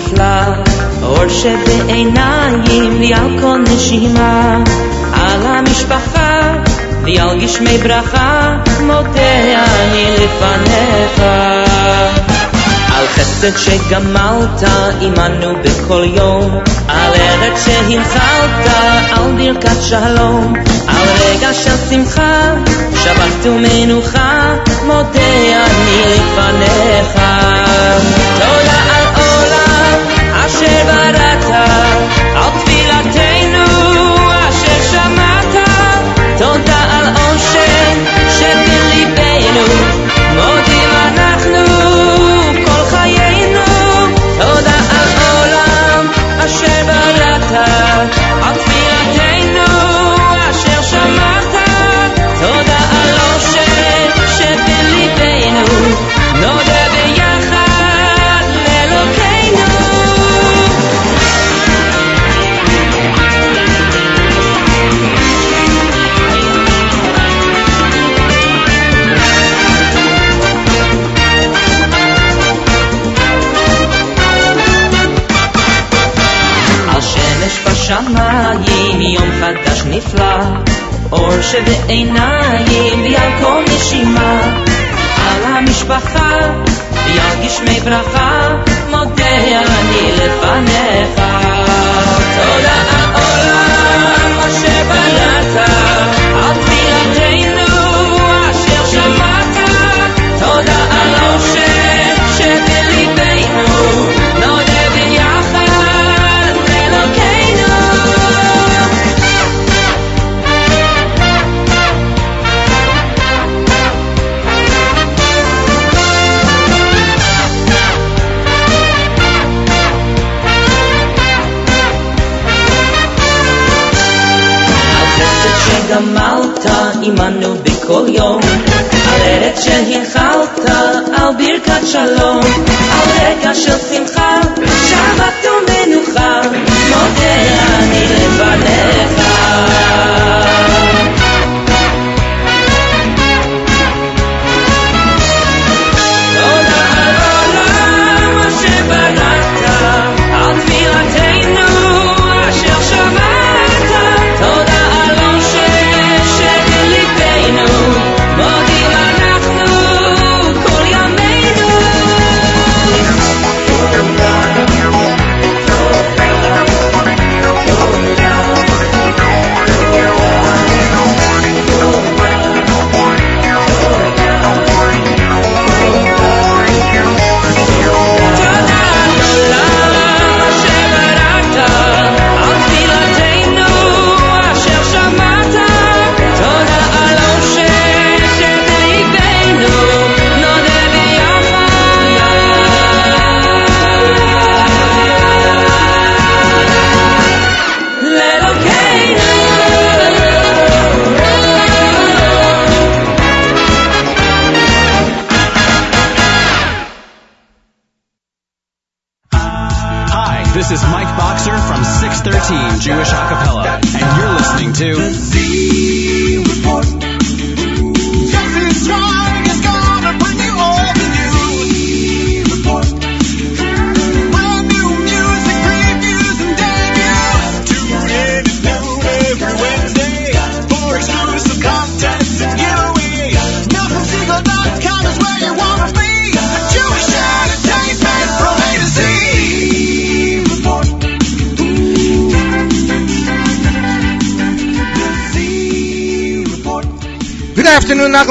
נפלא, אור שבעיניים, לי על כל נשימה, על המשפחה, לי על גשמי ברכה, מודה אני לפניך. על חסד שגמלת עמנו בכל יום, על ארץ שהנחלת, על ברכת שלום, על רגע של שמחה, שבת ומנוחה, מודה אני לפניך. תודה על noche barata. בשמיים, יום חדש נפלא, אור שבעיניים, ועל כל נשימה, על המשפחה, ועל גשמי ברכה, מודה אני לפניך. תודה על עולם אשר בראת, בכל יום, על ארץ שהנחלת, על ברכת שלום, על רגע של שמחה, שבת ומנוחה, מודה אני לפניך.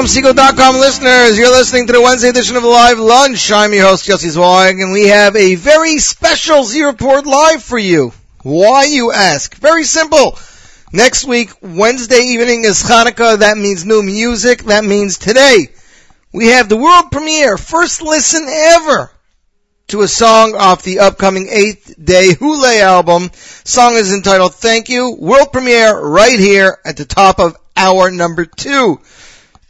NachumSegal.com listeners. You're listening to the Wednesday edition of Live Lunch. I'm your host, Yossi Zweig, and we have a very special Z Report live for you. Why, you ask? Very simple. Next week, Wednesday evening is Hanukkah. That means new music. That means today, we have the world premiere, first listen ever to a song off the upcoming eighth day Hooleh album. Song is entitled Thank You. World premiere right here at the top of hour number two.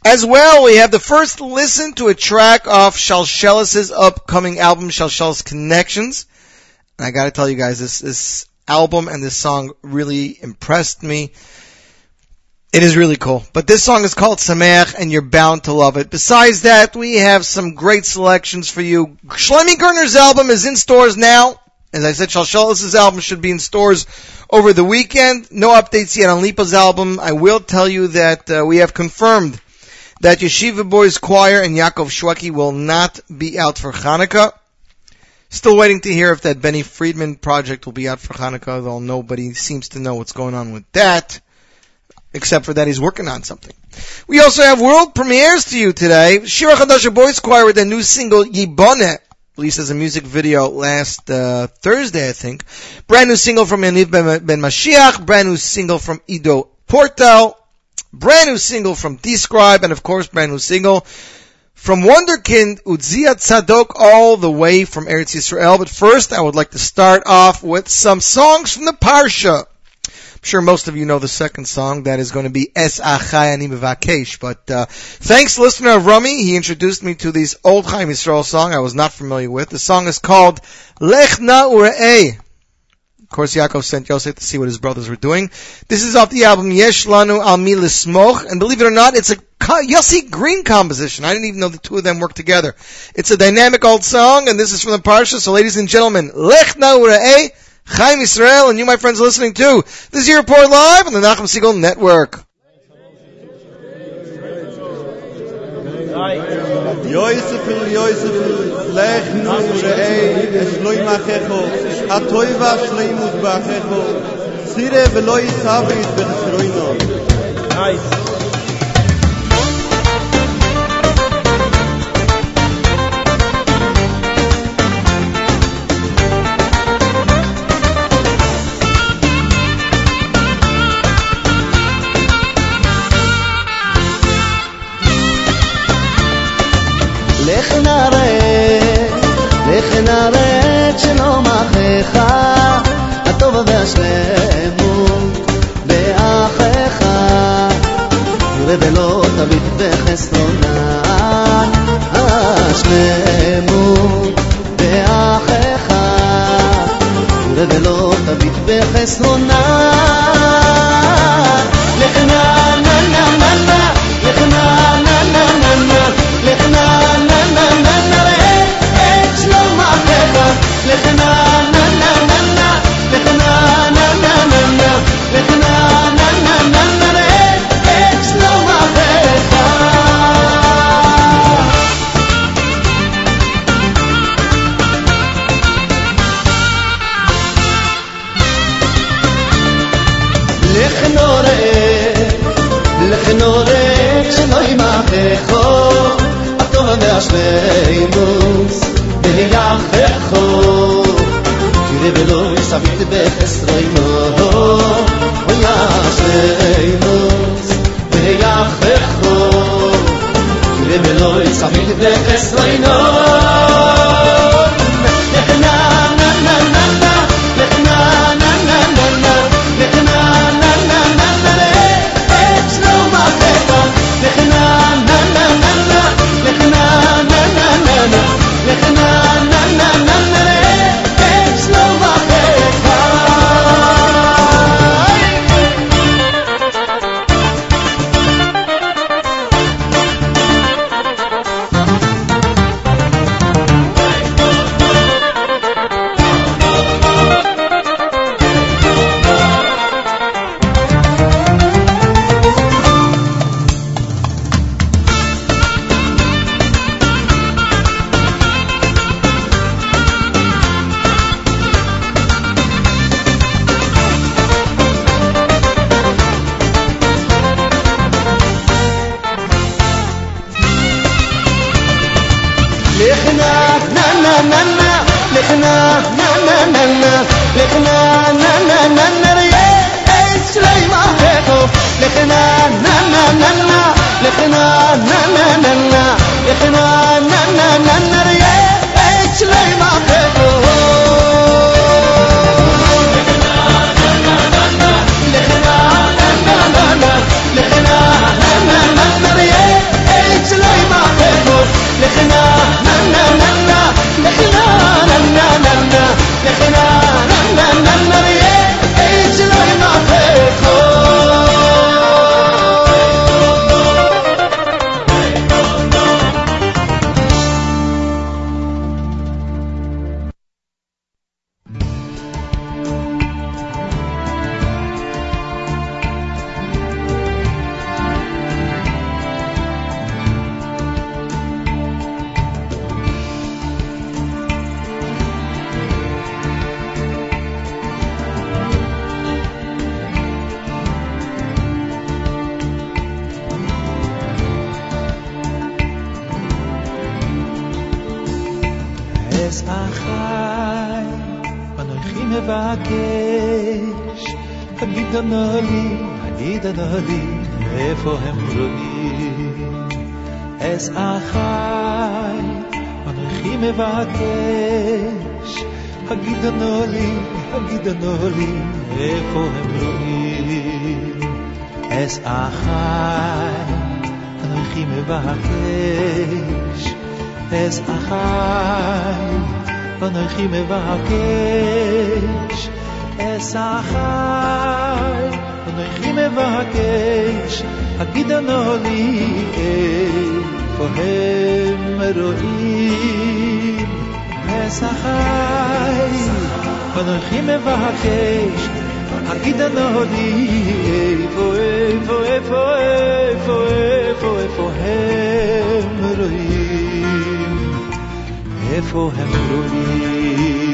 As well, we have the first listen to a track off Shalsheles' upcoming album, Shalsheles Connections. And I gotta tell you guys, this, this album and this song really impressed me. It is really cool. But this song is called Sameach, and you're bound to love it. Besides that, we have some great selections for you. Shlomi Gertner's album is in stores now. As I said, Shalsheles' album should be in stores over the weekend. No updates yet on Lipa's album. I will tell you that uh, we have confirmed that Yeshiva Boys Choir and Yaakov Shweki will not be out for Hanukkah. Still waiting to hear if that Benny Friedman project will be out for Hanukkah, though nobody seems to know what's going on with that except for that he's working on something. We also have world premieres to you today. Shira Chadasha Boys Choir with their new single Yibone, released as a music video last uh, Thursday, I think. Brand new single from Yaniv Ben, Mashiach, brand new single from Ido Portal, brand new single from DeScribe, and of course brand new single from Wonderkind Uziah Tzadok all the way from Eretz Yisrael. But first, I would like to start off with some songs from the Parsha. I'm sure most of you know the second song. That is going to be Es Achai Ani Mevakesh. But uh, thanks, listener Rummy. He introduced me to this old Chaim Yisrael song I was not familiar with. The song is called Lech Na Ure'eh. Of course, Yaakov sent Yosef to see what his brothers were doing. This is off the album Yesh Lanu Al Mi Lismoch, and believe it or not, it's a Yossi Green composition. I didn't even know the two of them worked together. It's a dynamic old song, and this is from the Parsha. So, ladies and gentlemen, Lech Na Ure'eh. Chaim Israel, and you, my friends, listening too. This is your report live on the Nachum Segal Network. יויסף אל יויסף לך נו ראי אשלוי מאחכו הטוי ואשלוי מות באחכו סירה ולא יסבית בחסרוינו לך לך נראה את שלום אחיך, הטוב והשלמות באחיך. תראה ולא תביט בחסרונן, השלמות באחיך. תראה ולא תביט בחסרונן. לך Λεχνόρε, ξενόημα έχω, αυτό δεν ασφαίρε אס אחי אנוכי מבקש אס אחי אנוכי מבקש אס אחי אנוכי מבקש הגיד לי איפה הם רואים אס אחי אנוכי מבקש הגיד לי איפה איפה איפה איפה איפה איפה הם רואים איפה הם רואים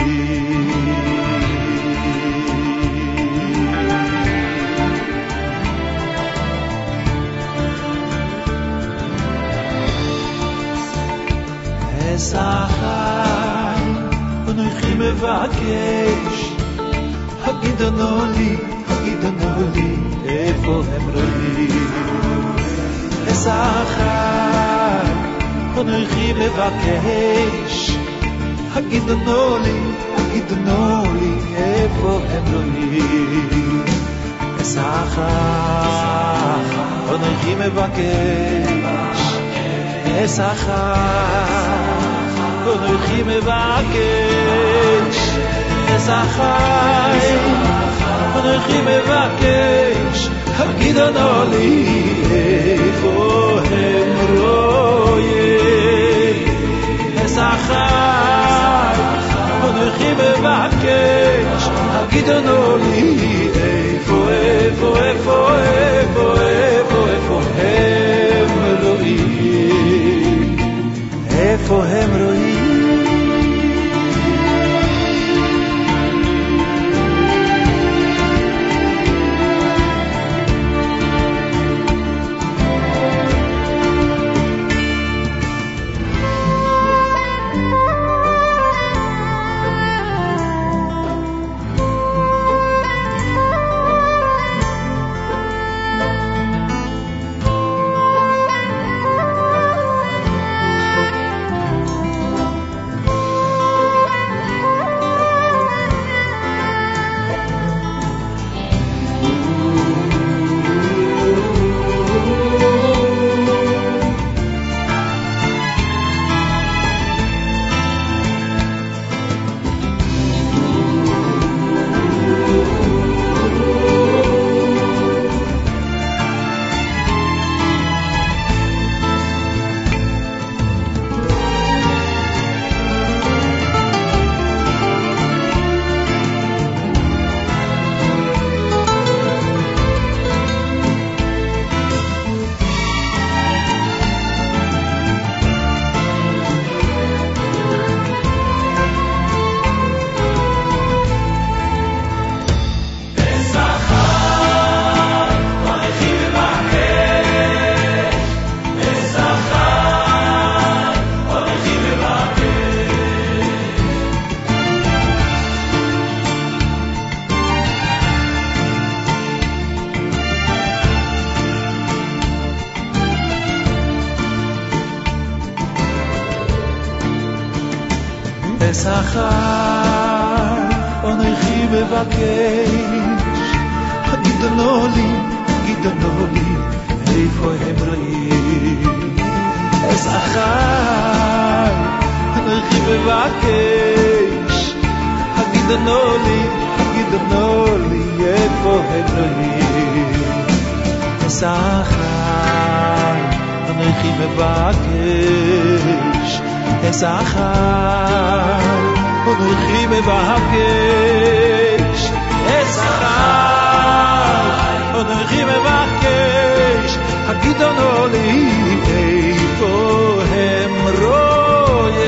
אסחי אנוכי מבקש הגידנו לי, הגידנו לי איפה הם רואים אסחי אנוכי מבקש הגידנו לי, הגידנו לי איפה הם רואים אסחי אנוכי מבקש אסחי אנוכי מבקש אסחי אנוכי מבקש הגידנו לי איפה הם רואים אסחי אנוכי מבקש הגידנו לי איפה איפה איפה איפה איפה איפה הם רואים איפה הם רואים himrei es achar anochi bevakesh hagidonoli es es es הגידונו לי איפה הם רואים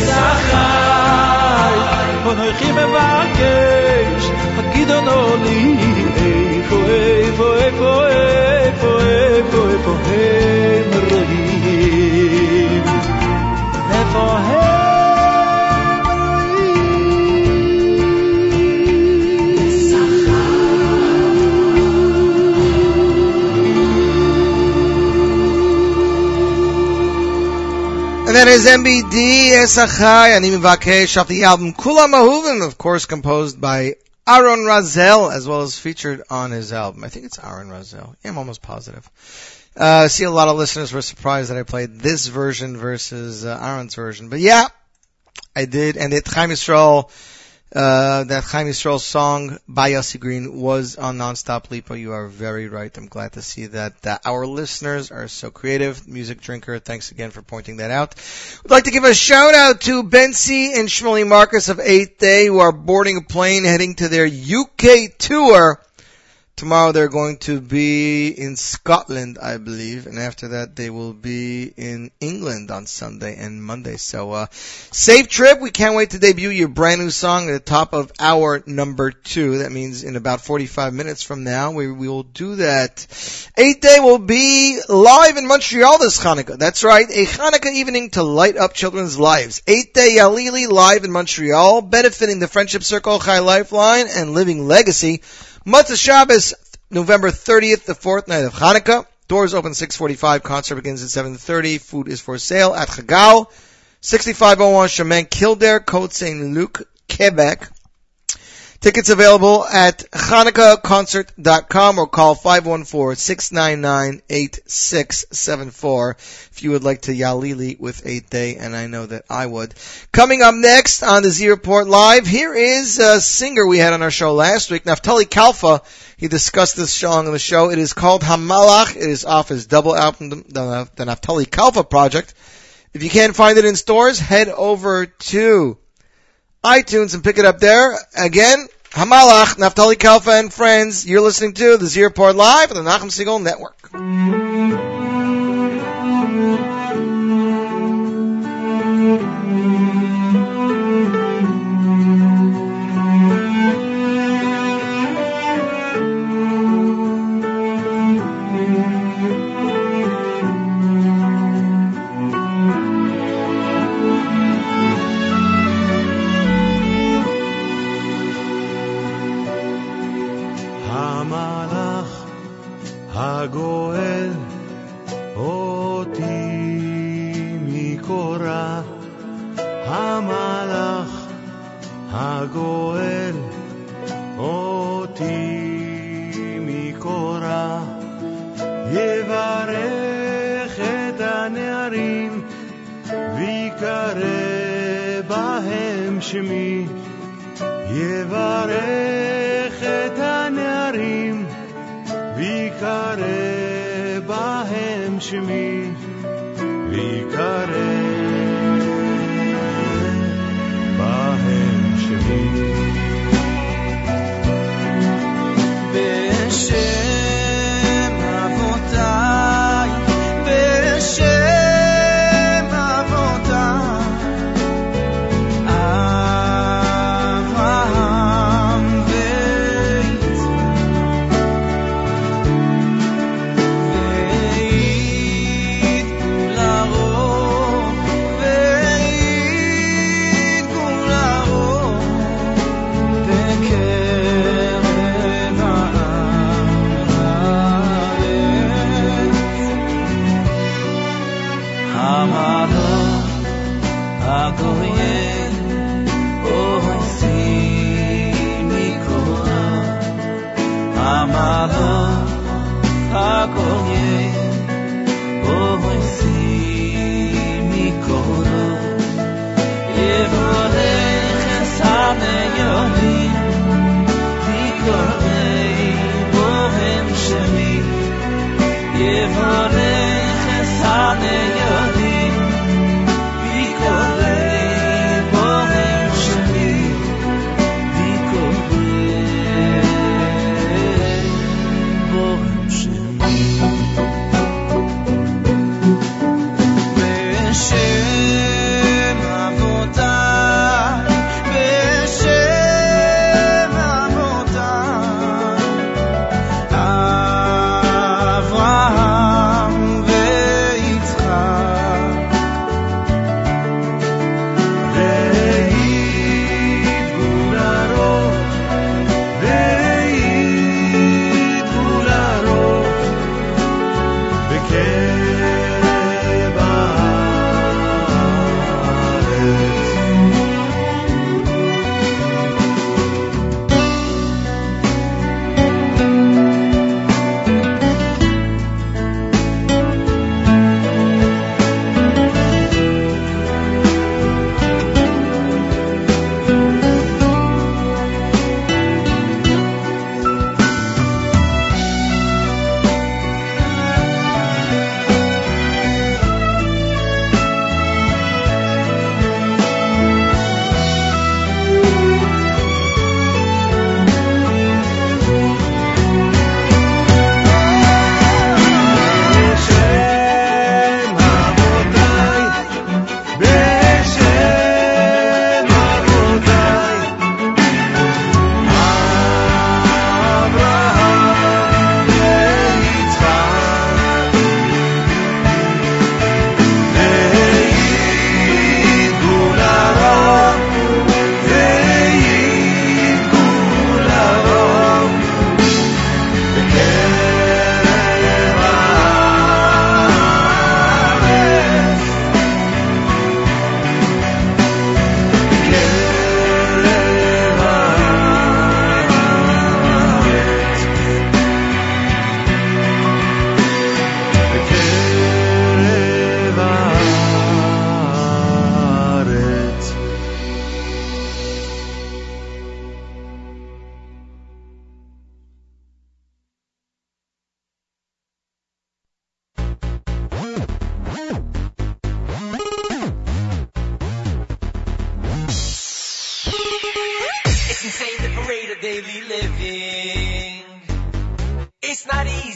שכר אנוכי מבקש הגידונו לי איפה איפה איפה איפה איפה איפה הם רואים איפה הם that is MBD Esachai Ani Mivakesh off the album Kulam Ahuvim, of course composed by Aaron Razel, as well as featured on his album. I think it's Aaron Razel. Yeah, I'm almost positive. Uh, see a lot of listeners were surprised that I played this version versus uh, Aaron's version. But yeah, I did. And the Chaim Yisrael, uh, that Chaim Yisrael song by Yossi Green was on Nonstop Lipa. You are very right. I'm glad to see that our listeners are so creative. Music Drinker, thanks again for pointing that out. We'd like to give a shout out to Bentzi and Shmuley Marcus of 8th Day who are boarding a plane heading to their UK tour. Tomorrow they're going to be in Scotland, I believe, and after that they will be in England on Sunday and Monday. So, uh, safe trip. We can't wait to debut your brand new song at the top of hour number two. That means in about 45 minutes from now, we, we will do that. Eighth day will be live in Montreal this Hanukkah. That's right. A Hanukkah evening to light up children's lives. Eighth day Yalili live in Montreal, benefiting the Friendship Circle, Chai Lifeline, and Living Legacy. Motzei Shabbos, November 30th, the fourth night of Hanukkah. Doors open 6:45. Concert begins at 7:30. Food is for sale at Chagao, 6501 Chemin Kildare, Côte St. Luc, Quebec. Tickets available at ChanukkahConcert.com or call 514-699-8674 if you would like to Yalili with 8th Day, and I know that I would. Coming up next on the Z Report Live, here is a singer we had on our show last week, Naftali Kalfa. He discussed this song on the show. It is called Hamalach. It is off his double album, the Naftali Kalfa Project. If you can't find it in stores, head over to iTunes and pick it up there. Again, Hamalach, Naftali Kalfa and friends, you're listening to the Z Report Live on the Nachum Segal Network. הנערים ויקרא בהם שמי. יברך את הנערים ויקרא בהם שמי. ויקרא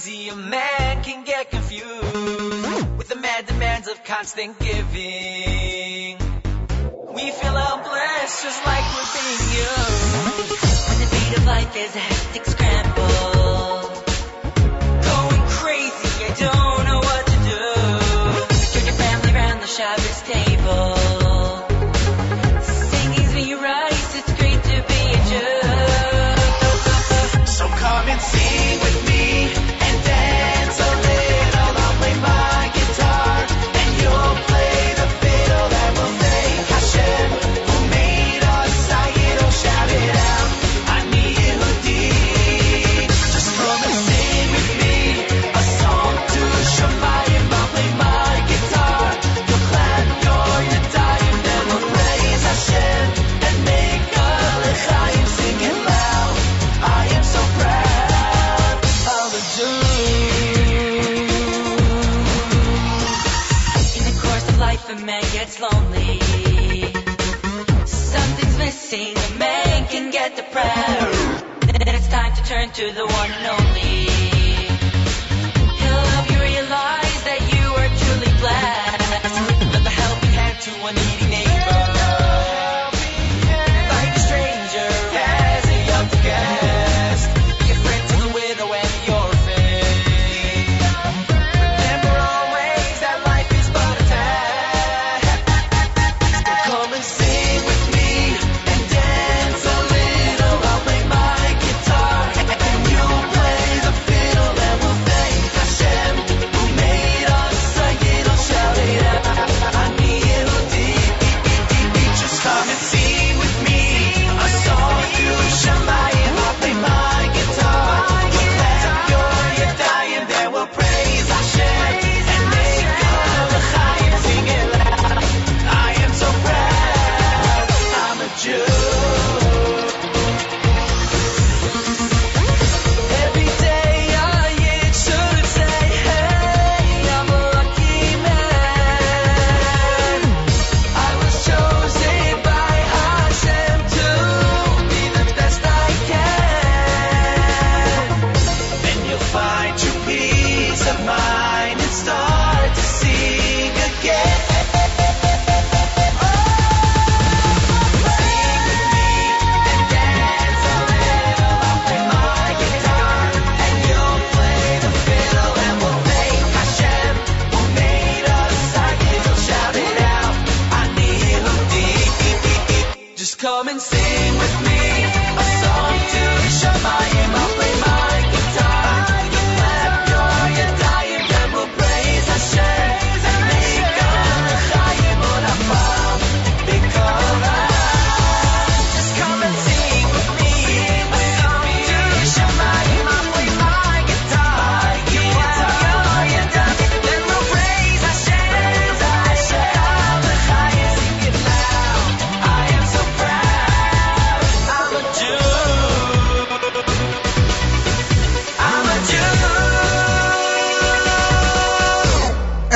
easy, a man can get confused with the mad demands of constant giving. We feel helpless, just like we're being used. When the beat of life is a turn to the one and only.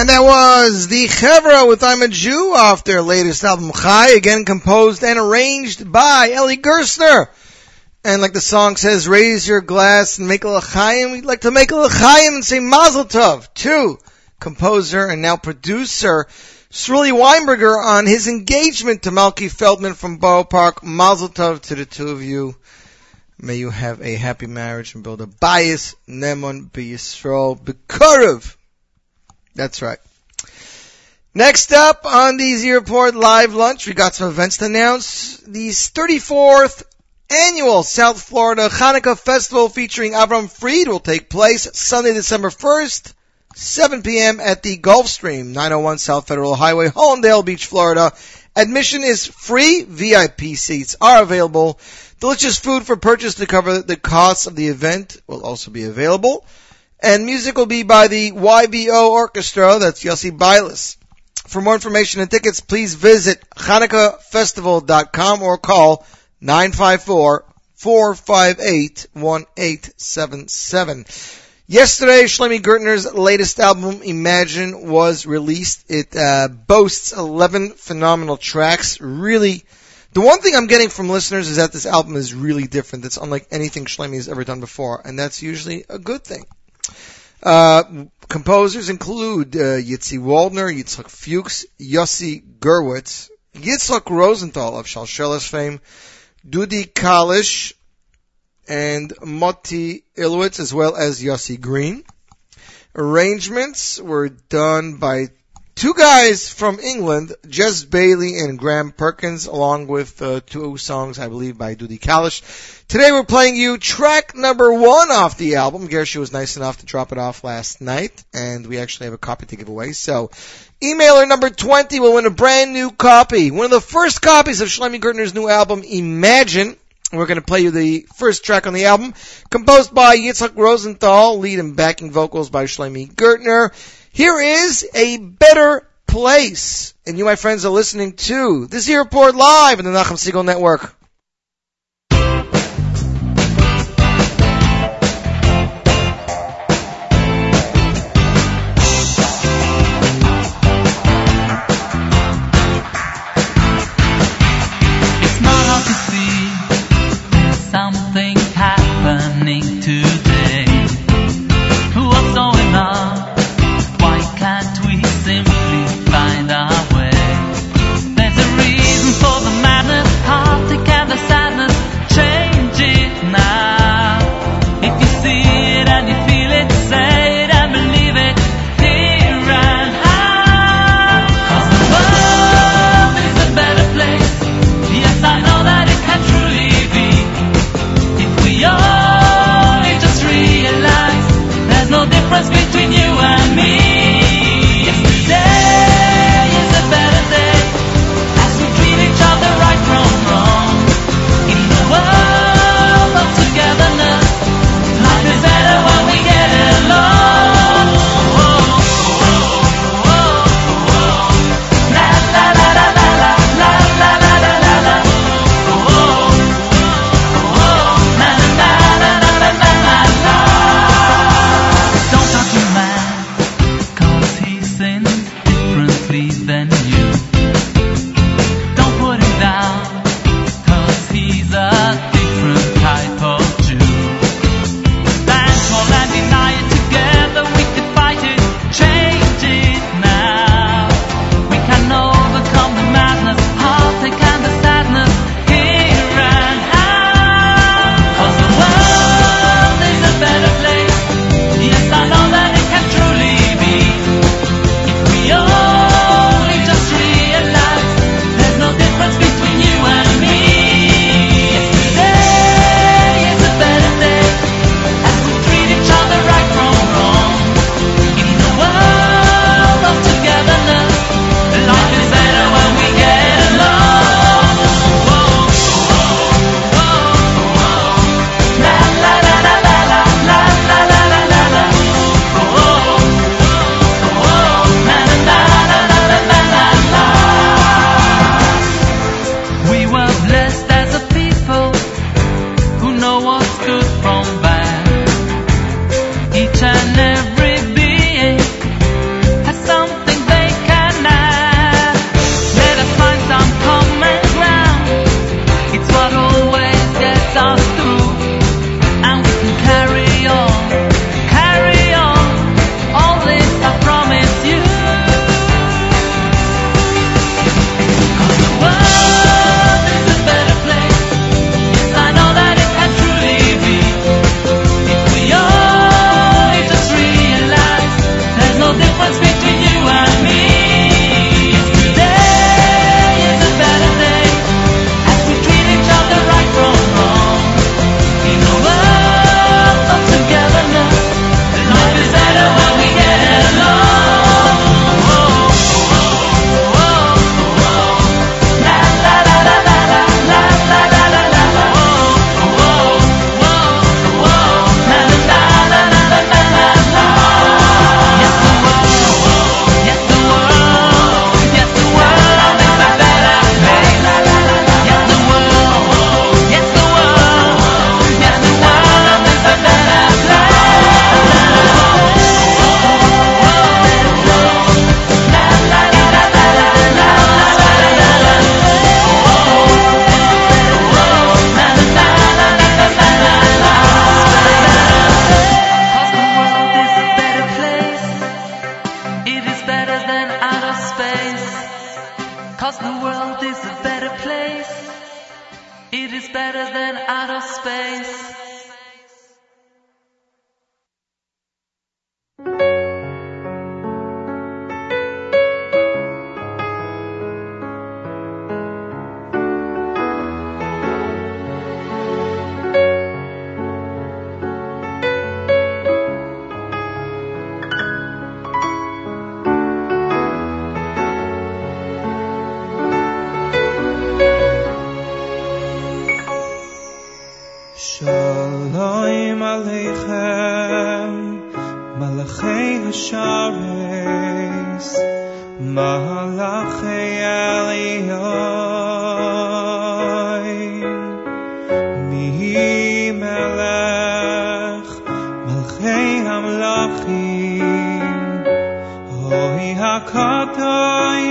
And that was the Chevra with I'm a Jew off their latest album Chai, again composed and arranged by Eli Gerstner. And like the song says, raise your glass and make a l'chaim. We'd like to make a l'chaim and say mazel tov to composer and now producer Sruli Weinberger on his engagement to Malky Feldman from Borough Park. Mazel tov to the two of you. May you have a happy marriage and build a bias, Ne'eman B'Yisrael B'Kurev. That's right. Next up on the Z Report Live Lunch, we got some events to announce. The 34th annual South Florida Hanukkah Festival featuring Avram Fried will take place Sunday, December 1st, 7 p.m. at the Gulfstream, 901 South Federal Highway, Hallandale Beach, Florida. Admission is free. VIP seats are available. Delicious food for purchase to cover the costs of the event will also be available. And music will be by the YBO Orchestra, that's Yossi Bilas. For more information and tickets, please visit HanukkahFestival.com or call 954-458-1877. Yesterday, Shlomi Gertner's latest album, Imagine, was released. It uh, boasts 11 phenomenal tracks, really The one thing I'm getting from listeners is that this album is really different. It's unlike anything Shlomi has ever done before, and that's usually a good thing. Uh, composers include uh, Yitzi Waldner, Yitzhak Fuchs, Yossi Gerwitz, Yitzhak Rosenthal of Shalsheles fame, Dudi Kalish, and Moti Ilowitz, as well as Yossi Green. Arrangements were done by two guys from England, Jess Bailey and Graham Perkins, along with uh, two songs, I believe, by Dudi Kalish. Today we're playing you track number one off the album. Gershi was nice enough to drop it off last night, and we actually have a copy to give away. So, emailer number 20 will win a brand new copy. One of the first copies of Shlomi Gertner's new album, Imagine. We're going to play you the first track on the album, composed by Yitzhak Rosenthal, lead and backing vocals by Shlomi Gertner. Here is a better place. And you, my friends, are listening to this here report live on the Nachum Segal Network.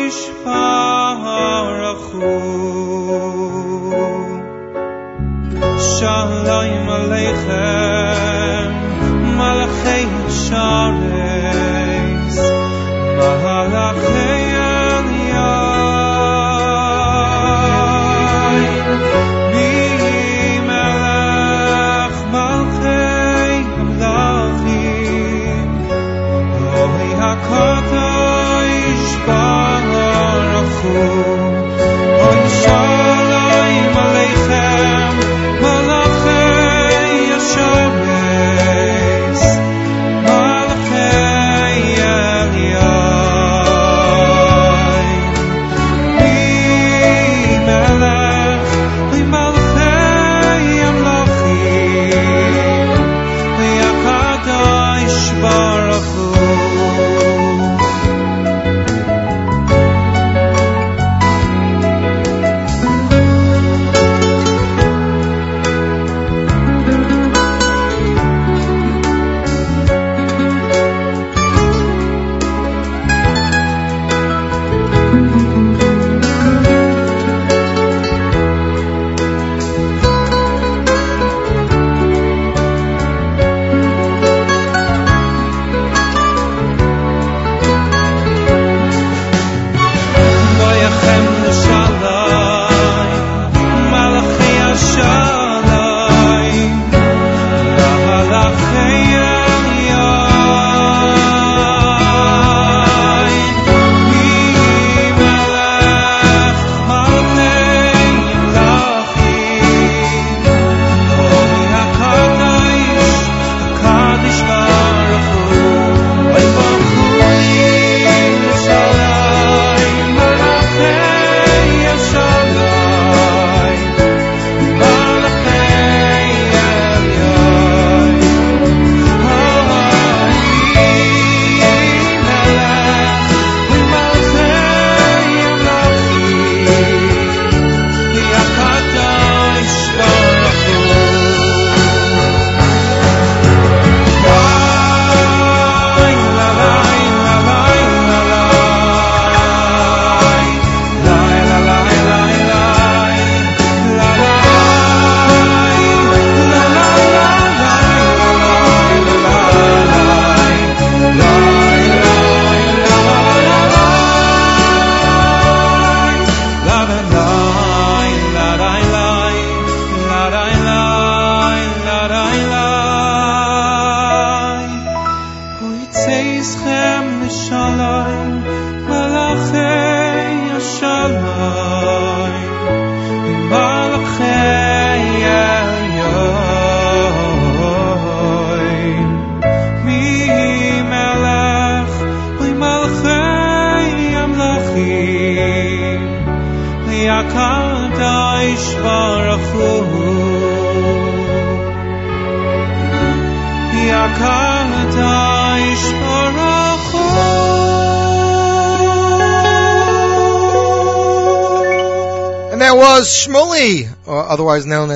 desfaz.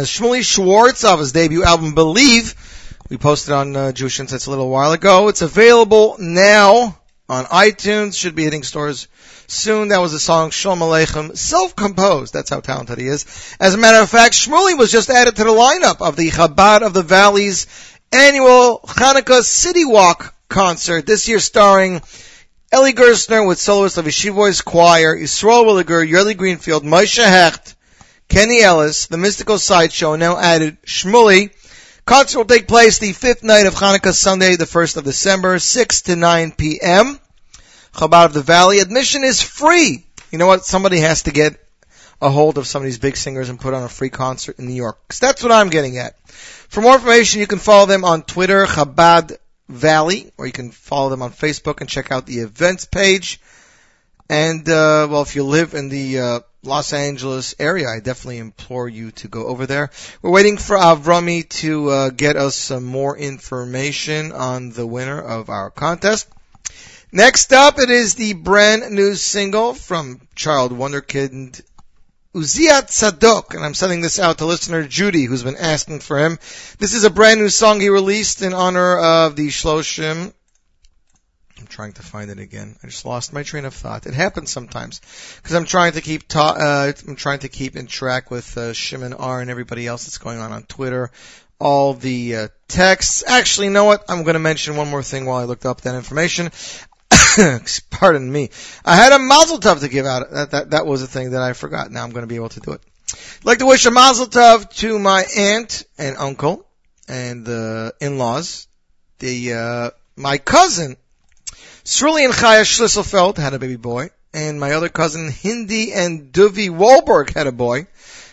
Shmuley Schwartz, of his debut album Believe. We posted on uh, Jewish Insights a little while ago. It's available now on iTunes. Should be hitting stores soon. That was the song Shalom Aleichem, self-composed. That's how talented he is. As a matter of fact, Shmuley was just added to the lineup of the Chabad of the Valley's annual Hanukkah City Walk concert. This year starring Eli Gerstner with soloists of Yeshiva Boys Choir, Yisrael Williger, Yerli Greenfield, Moshe Hecht, Kenny Ellis, the Mystical Sideshow, now added Shmuley. Concert will take place the fifth night of Hanukkah, Sunday, the 1st of December, 6 to 9 p.m. Chabad of the Valley. Admission is free. You know what? Somebody has to get a hold of some of these big singers and put on a free concert in New York. 'Cause that's what I'm getting at. For more information, you can follow them on Twitter, Chabad Valley, or you can follow them on Facebook and check out the events page. And, uh, well, if you live in the, uh, Los Angeles area, I definitely implore you to go over there. We're waiting for Avrami to, uh, get us some more information on the winner of our contest. Next up, it is the brand new single from Child wonder Wonderkid Uziah Tzadok, and I'm sending this out to listener Judy, who's been asking for him. This is a brand new song he released in honor of the Shloshim. Trying to find it again. I just lost my train of thought. It happens sometimes because I'm trying to keep ta- uh, I'm trying to keep in track with uh, Shimon R and everybody else that's going on on Twitter. All the uh, texts. Actually, you know what? I'm going to mention one more thing while I looked up that information. Pardon me. I had a mazel tov to give out. That, that, that was a thing that I forgot. Now I'm going to be able to do it. I'd like to wish a mazel tov to my aunt and uncle and the in-laws. The, uh, my cousin, Sruli and Chaya Schlisselfeld had a baby boy. And my other cousin, Hindi and Duvi Wahlberg had a boy.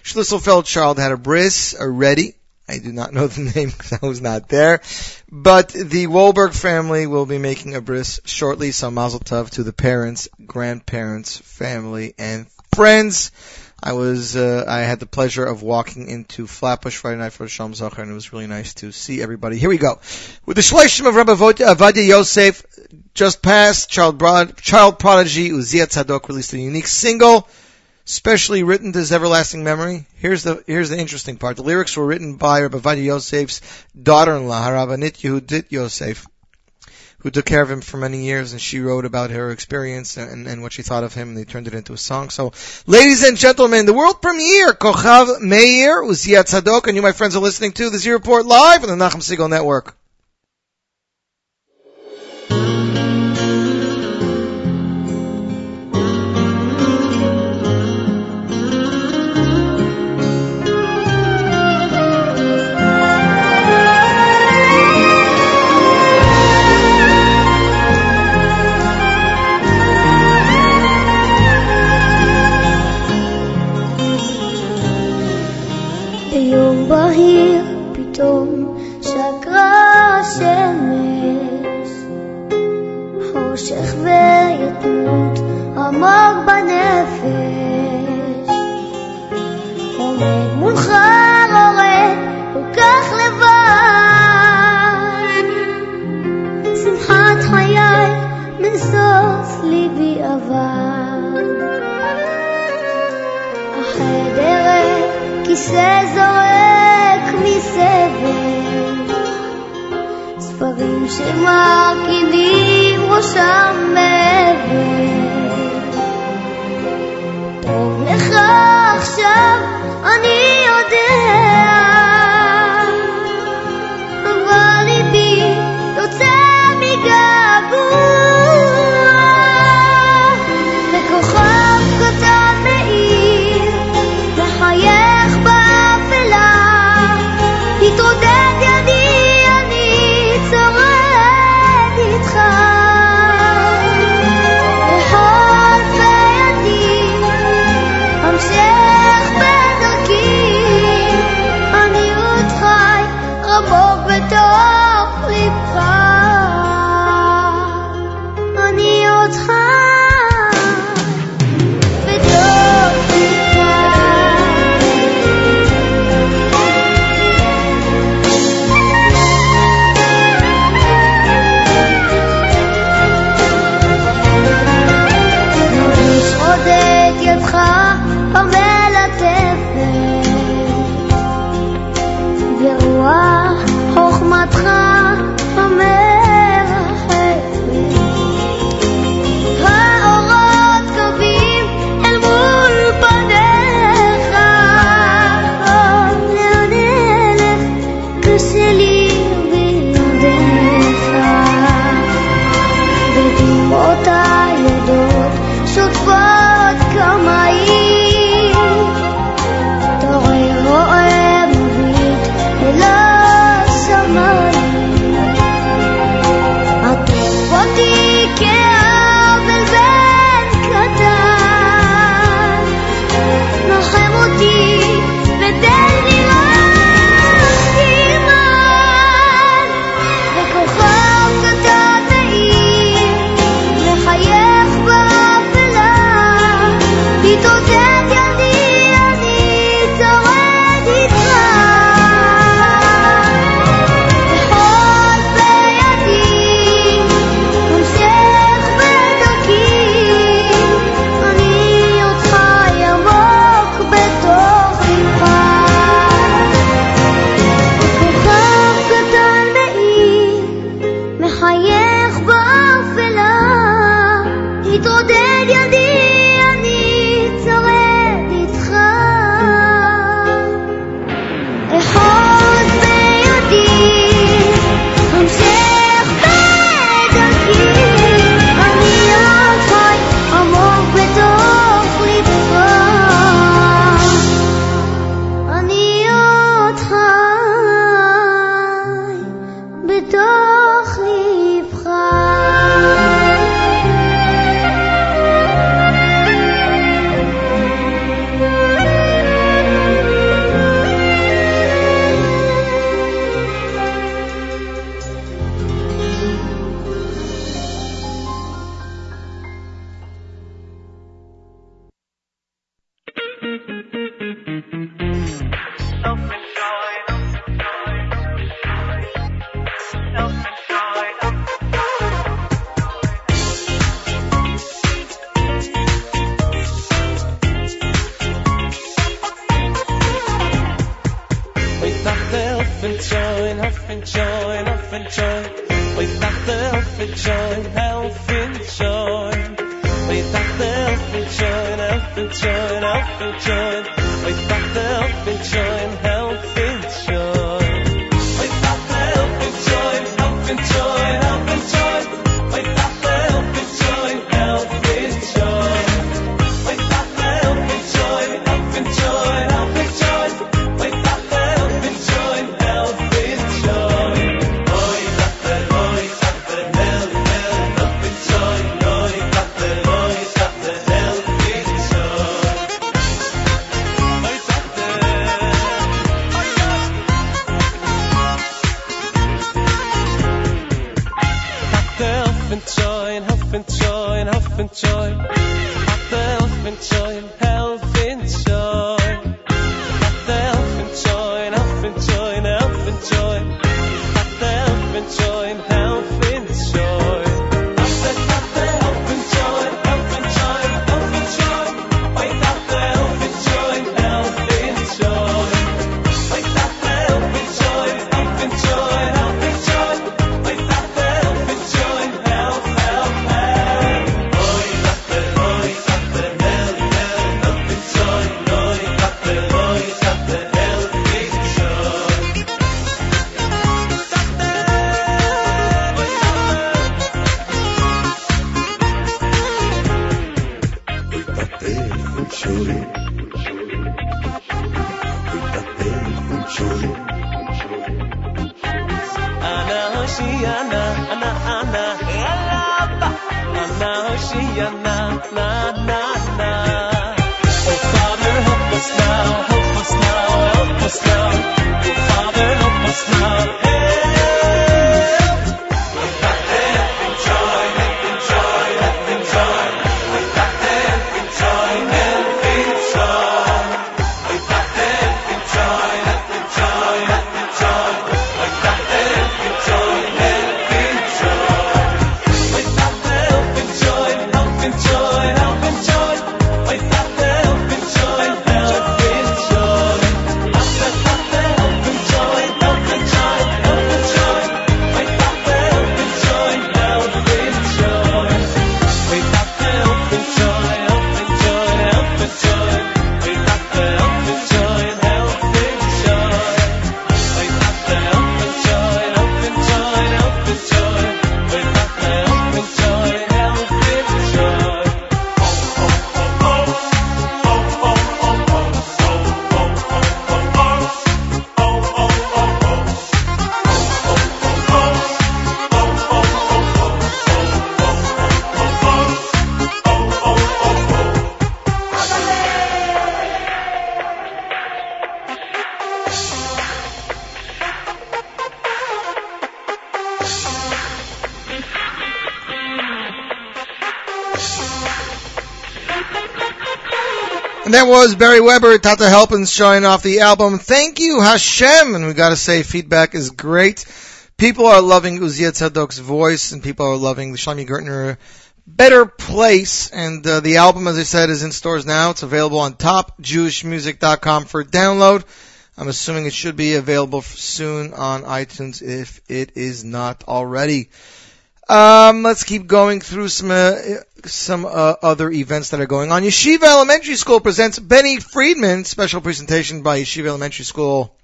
Schlisselfeld child had a bris already. I do not know the name because I was not there. But the Wahlberg family will be making a bris shortly, so mazel tov to the parents, grandparents, family, and friends. I was, uh, I had the pleasure of walking into Flatbush Friday night for Shalom Zachar, and it was really nice to see everybody. Here we go. With the Shloshim of Rabbi Ovadia Yosef, just passed, child, broad, child prodigy Uziah Tzadok released a unique single, specially written to his everlasting memory. Here's the here's the interesting part. The lyrics were written by Rabbi Ovadia Yosef's daughter-in-law, Haravanit Yehudit Yosef, who took care of him for many years, and she wrote about her experience and, and what she thought of him, and they turned it into a song. So, ladies and gentlemen, the world premiere, Kochav Meir, Uziah Tzadok, and you, my friends, are listening to the Z Report live on the Nachum Segal Network. אבד החדר כיסא זורק מסבל ספרים שמרכיבים ראשם join, up and join. We've the up and join, help. And that was Barry Weber, Tata Helpins showing off the album Thank You Hashem. And we gotta say, feedback is great. People are loving Uziah Tzadok's voice and people are loving the Shloime Gertner Better Place. And uh, the album, as I said, is in stores now. It's available on topjewishmusic.com for download. I'm assuming it should be available soon on iTunes if it is not already. Um, let's keep going through some uh, some uh, other events that are going on. Yeshiva Elementary School presents Benny Friedman special presentation by Yeshiva Elementary School.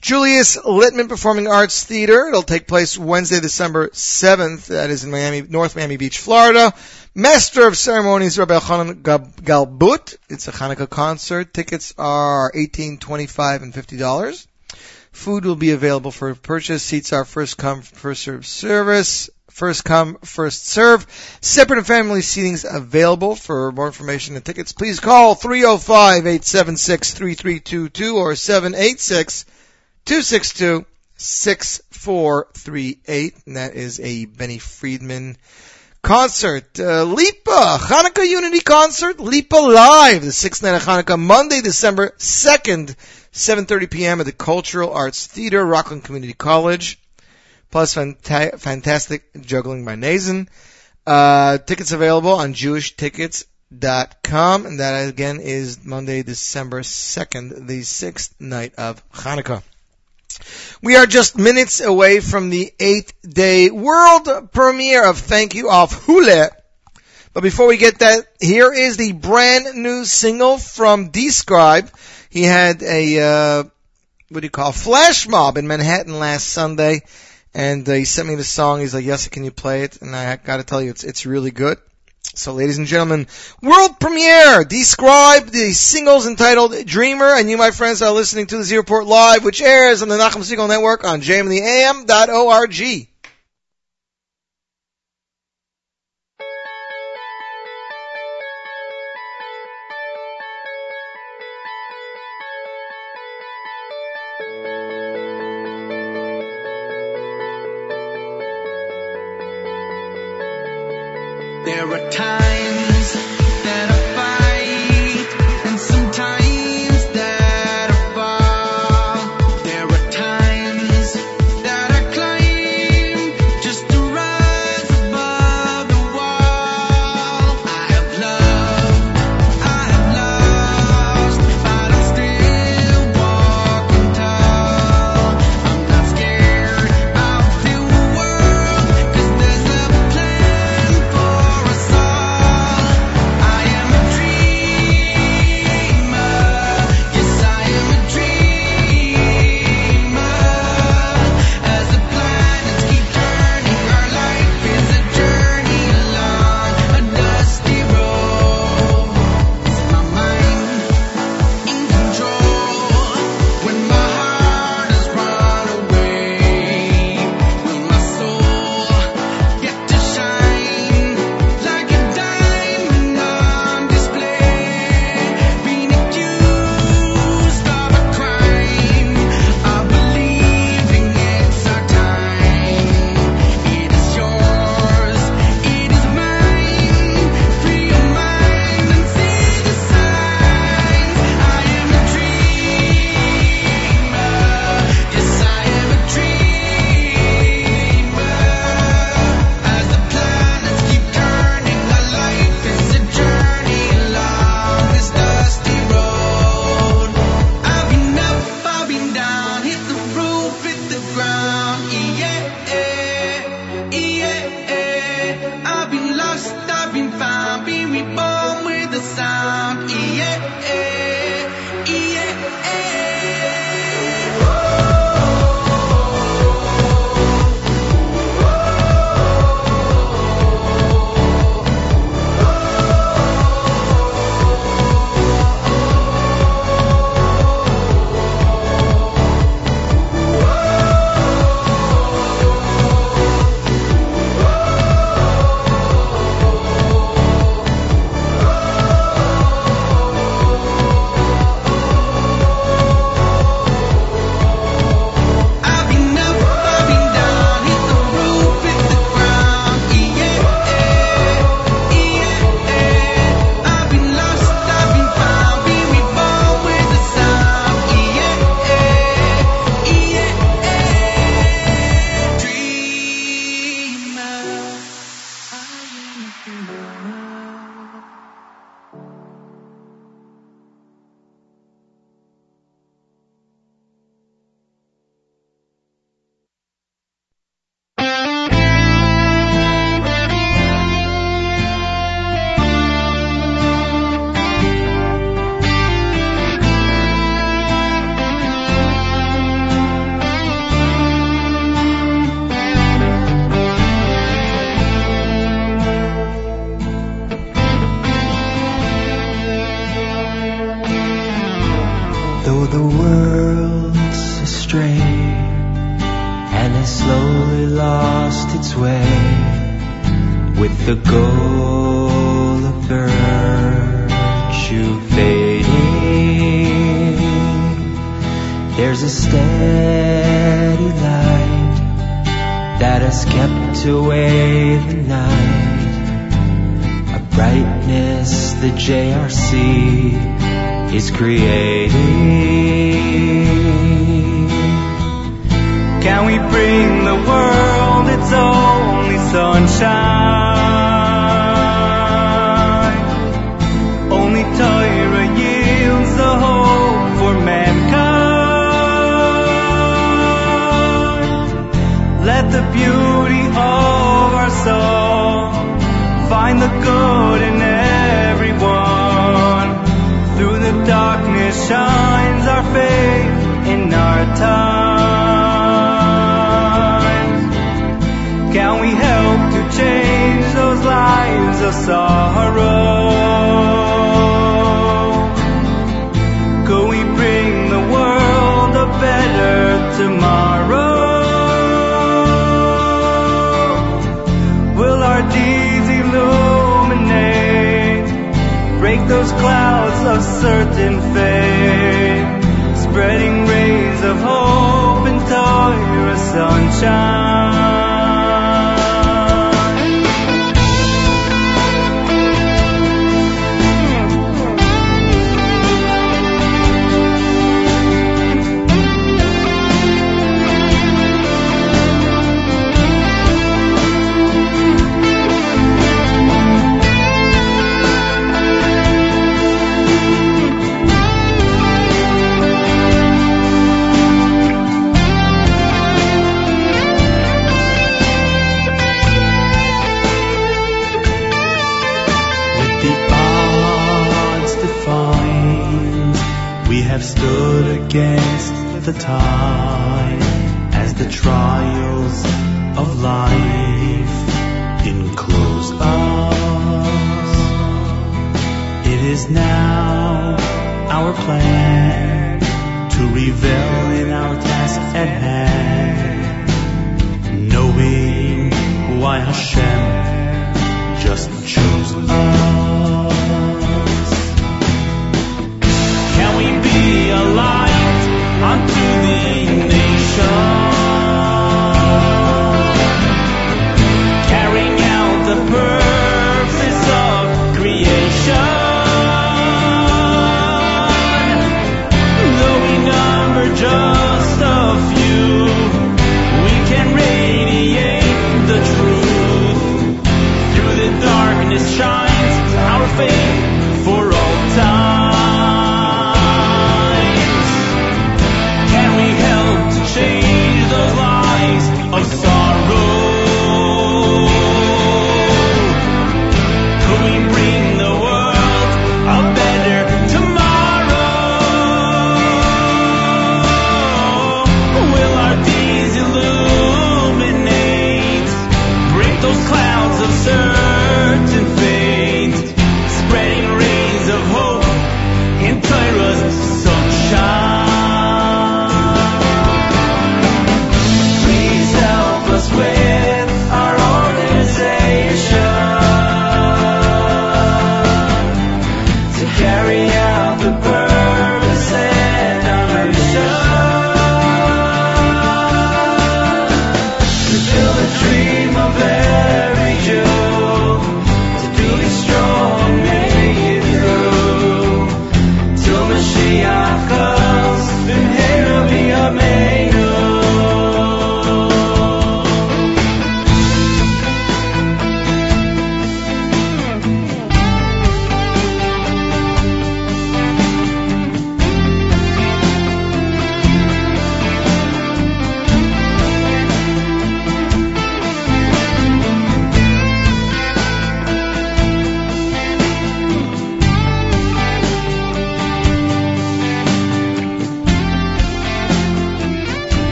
Julius Littman Performing Arts Theater. It'll take place Wednesday, December 7th. That is in Miami, North Miami Beach, Florida. Master of Ceremonies, Rabbi Chanan Gab- Galbut. It's a Hanukkah concert. Tickets are 18 25 and $50. Food will be available for purchase. Seats are first come, first serve service. First come, first serve. Separate and family seatings available. For more information and tickets, please call 305-876-3322 or 786-262-6438. And that is a Benny Friedman concert. Uh, Lipa, Hanukkah Unity Concert, Lipa Live, the sixth night of Hanukkah, Monday, December 2nd, 7.30 p.m. at the Cultural Arts Theater, Rockland Community College. Plus fanta- fantastic juggling by Nazen. Uh, tickets available on jewishtickets.com, and that again is Monday, December 2nd, the sixth night of Hanukkah. We are just minutes away from the eighth day world premiere of Thank You of Hooleh. But before we get that, here is the brand new single from DeScribe. He had a, uh, what do you call, flash mob in Manhattan last Sunday. And uh, he sent me the song. He's like, yes, can you play it? And I got to tell you, it's it's really good. So, ladies and gentlemen, world premiere. DeScribe the singles entitled "Dreamer," and you, my friends, are listening to the Z Report live, which airs on the Nachum Segal Network on jmtheam.org. plan to revel in our task at hand, knowing why Hashem.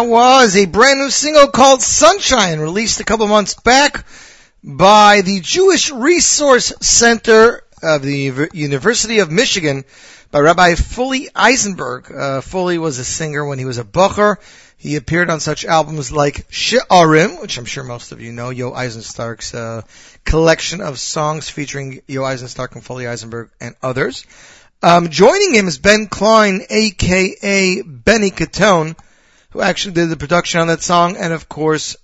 that was a brand new single called Sunshine, released a couple months back by the Jewish Resource Center of the University of Michigan by Rabbi Foley Eisenberg. Uh, Foley was a singer when he was a Bucher. He appeared on such albums like She'arim, which I'm sure most of you know, Yo Eisenstark's uh, collection of songs featuring Yo Eisenstark and Foley Eisenberg and others. Um, joining him is Ben Klein, aka Benny Catone, who actually did the production on that song, and of course,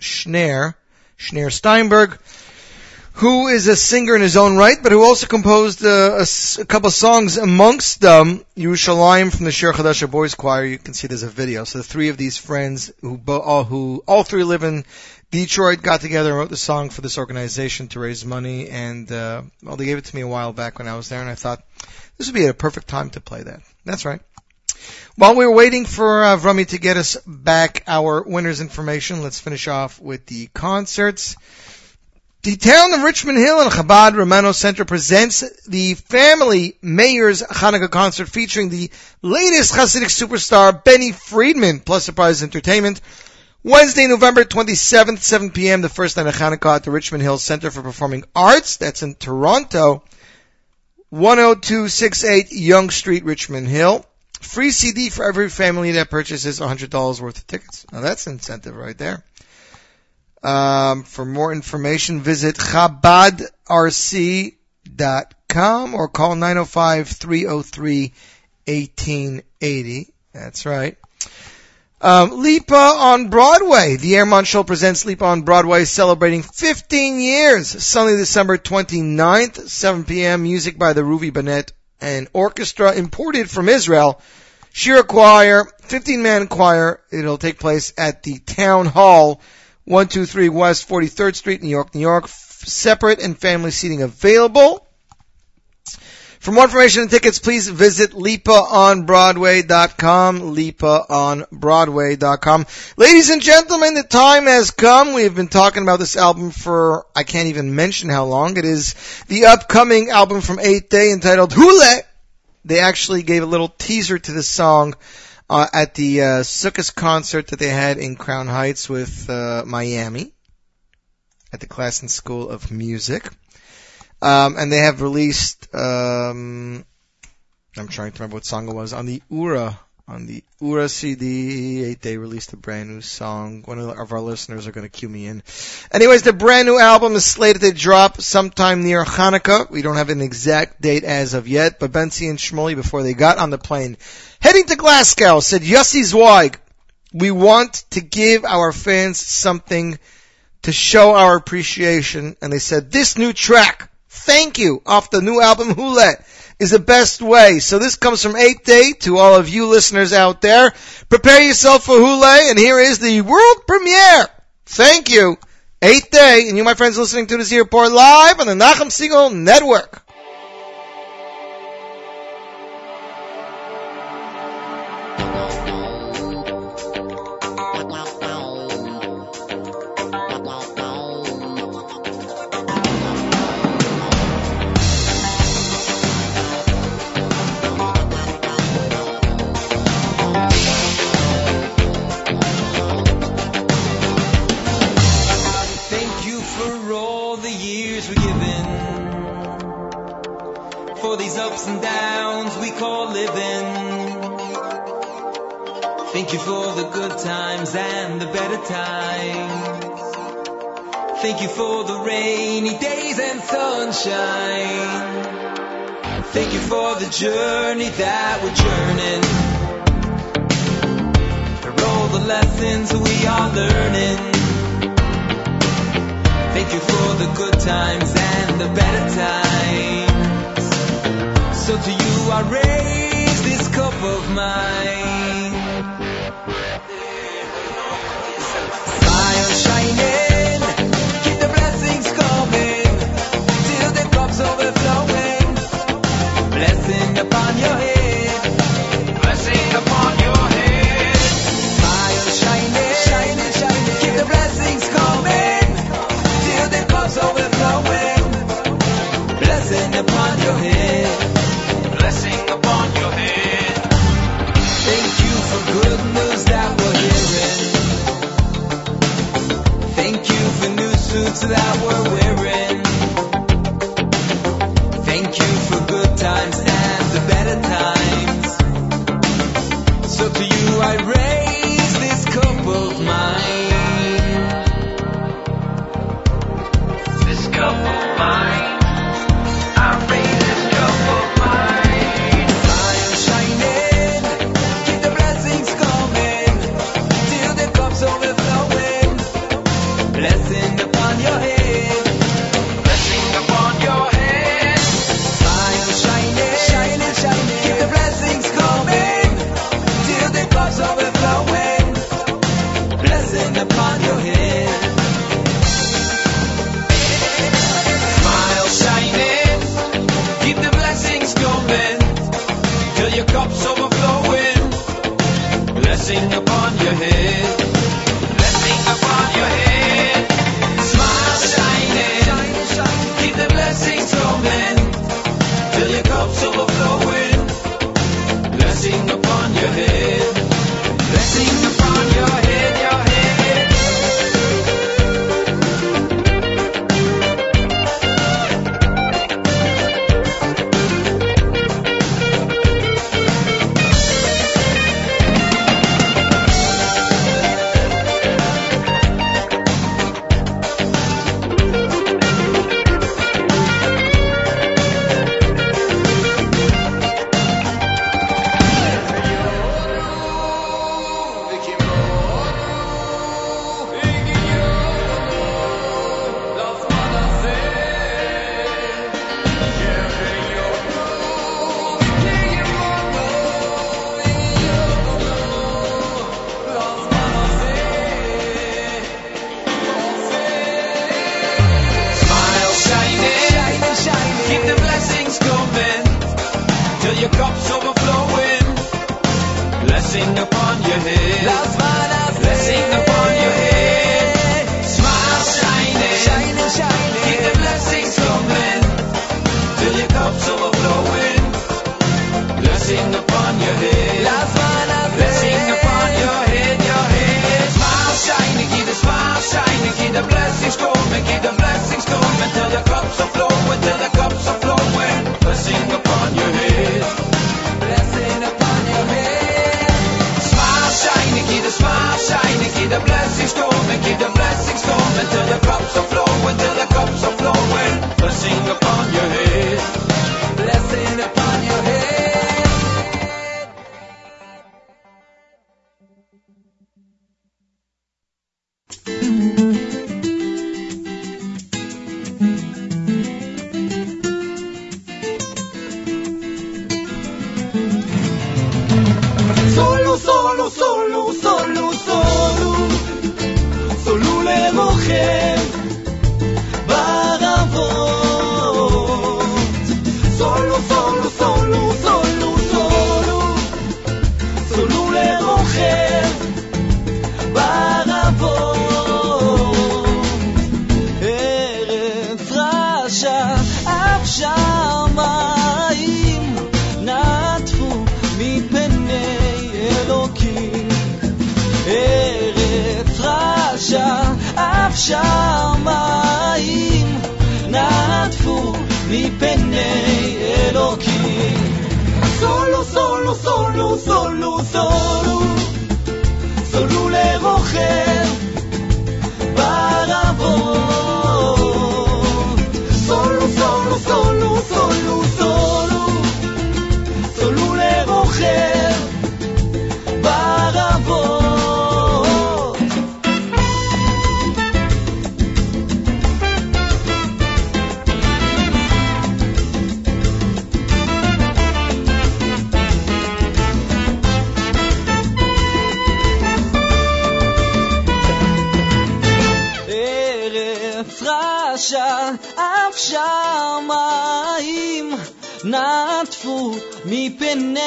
Schneer, Schneer Steinberg, who is a singer in his own right, but who also composed uh, a, a couple songs amongst them, Yerushalayim from the Shir Chadasha Boys Choir. You can see there's a video. So the three of these friends, who, all, who all three live in Detroit, got together and wrote the song for this organization to raise money. And uh, well, they gave it to me a while back when I was there, and I thought this would be a perfect time to play that. That's right. While we're waiting for uh, Vrami to get us back our winners information, let's finish off with the concerts. The town of Richmond Hill and Chabad Romano Center presents the Family Mayor's Hanukkah concert featuring the latest Hasidic superstar Benny Friedman plus surprise entertainment. Wednesday, November 27th, 7 p.m., the first night of Hanukkah at the Richmond Hill Center for Performing Arts. That's in Toronto. 10268 Yonge Street, Richmond Hill. Free CD for every family that purchases $100 worth of tickets. Now that's incentive right there. Um, for more information, visit chabadrc.com or call 905-303-1880. That's right. Um, Lipa on Broadway. The Airmont Show presents Lipa on Broadway celebrating 15 years. Sunday, December 29th, 7 p.m. Music by the Ruvi Bennett and Orchestra imported from Israel. Shira Choir, 15 man choir. It'll take place at the Town Hall, 123 West 43rd Street, New York, New York. Separate and family seating available. For more information and tickets, please visit lipaonbroadway.com, lipaonbroadway.com. Ladies and gentlemen, the time has come. We've been talking about this album for, I can't even mention how long. It is the upcoming album from 8th Day entitled Hooleh. They actually gave a little teaser to the song uh, at the uh, Sukkot concert that they had in Crown Heights with uh, Miami at the Classen School of Music. Um, and they have released, um, I'm trying to remember what song it was, on the Ura, on the Ura CD, they released a brand new song. One of our listeners are going to cue me in. Anyways, the brand new album is slated to drop sometime near Hanukkah. We don't have an exact date as of yet, but Bentzi and Shmuley, before they got on the plane, heading to Glasgow, said, Yossi Zweig, we want to give our fans something to show our appreciation. And they said, this new track, Thank You, off the new album Hooleh, is the best way. So this comes from 8th Day to all of you listeners out there. Prepare yourself for Hooleh, and here is the world premiere. Thank you. 8th Day, and you, my friends, listening to this here report live on the Nachum Segal Network. Call living. Thank you for the good times and the better times. Thank you for the rainy days and sunshine. Thank you for the journey that we're journeying. For all the lessons we are learning. Thank you for the good times and the better times. So to you I raise this cup of mine. Smile shining, keep the blessings coming till the cups overflowing. Blessing that we're with. אף שמיים נעטפו מפני אלוקים. סולו, סולו, סולו, סולו, סולו, סולו לרוכב ברבות. סולו, סולו, סולו, סולו, סולו.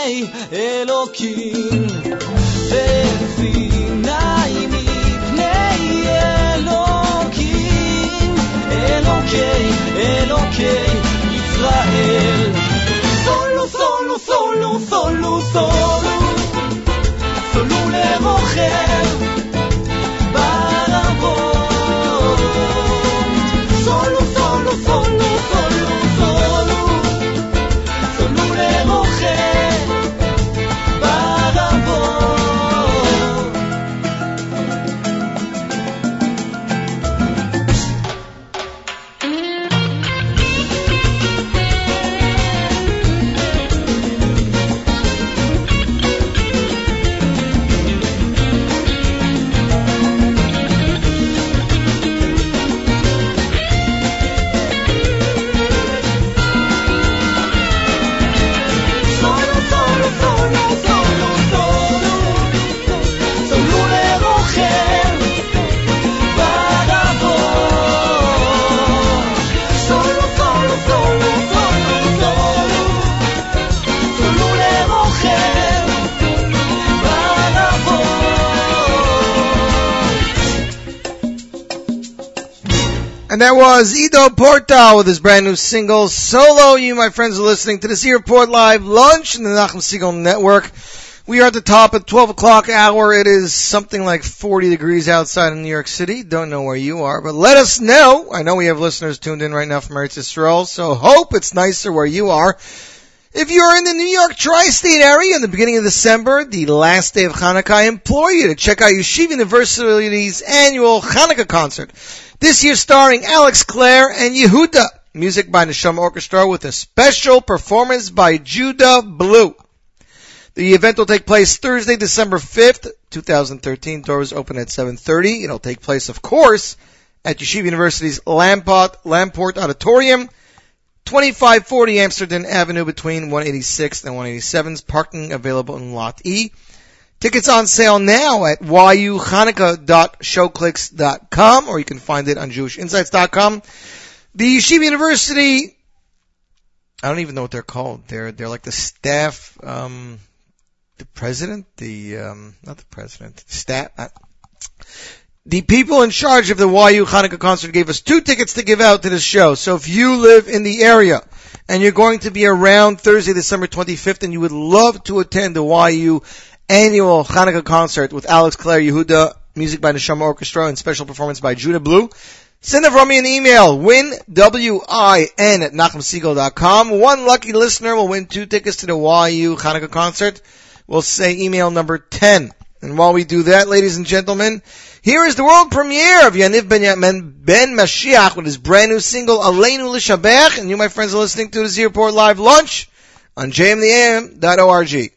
לפני אלוקים. בפיניי מפני אלוקים, אלוקי, אלוקי ישראל. And that was Ido Portal with his brand new single, Solo. You, my friends, are listening to the Z Report Live Lunch in the Nachum Segal Network. We are at the top at 12 o'clock hour. It is something like 40 degrees outside in New York City. Don't know where you are, but let us know. I know we have listeners tuned in right now from Eretz Yisrael, so hope it's nicer where you are. If you're in the New York tri-state area in the beginning of December, the last day of Hanukkah, I implore you to check out Yeshiva University's annual Hanukkah concert. This year starring Alex Clare and Yehuda. Music by Neshama Orchestra with a special performance by Judah Blue. The event will take place Thursday, December 5th, 2013. Doors open at 7.30. It'll take place, of course, at Yeshiva University's Lamport, Lamport Auditorium, 2540 Amsterdam Avenue between 186th and 187th. Parking available in Lot E. Tickets on sale now at yuhanukkah.showclix.com or you can find it on jewishinsights.com. The Yeshiva University, I don't even know what they're called. They're, they're like the staff, um, the president, the, um, not the president, staff, the people in charge of the YU Hanukkah concert gave us two tickets to give out to this show. So if you live in the area and you're going to be around Thursday, December 25th and you would love to attend the YU annual Hanukkah concert with Alex Clare Yehuda, music by Neshama Orchestra and special performance by Judah Blue, send over me an email, win, W-I-N at NachumSegal.com. One lucky listener will win two tickets to the YU Hanukkah concert. We'll say email number 10. And while we do that, ladies and gentlemen, here is the world premiere of Yaniv Ben, ben Mashiach with his brand new single, Aleinu L'Shabech, and you, my friends, are listening to the Z Report Live Lunch on jmtheam.org.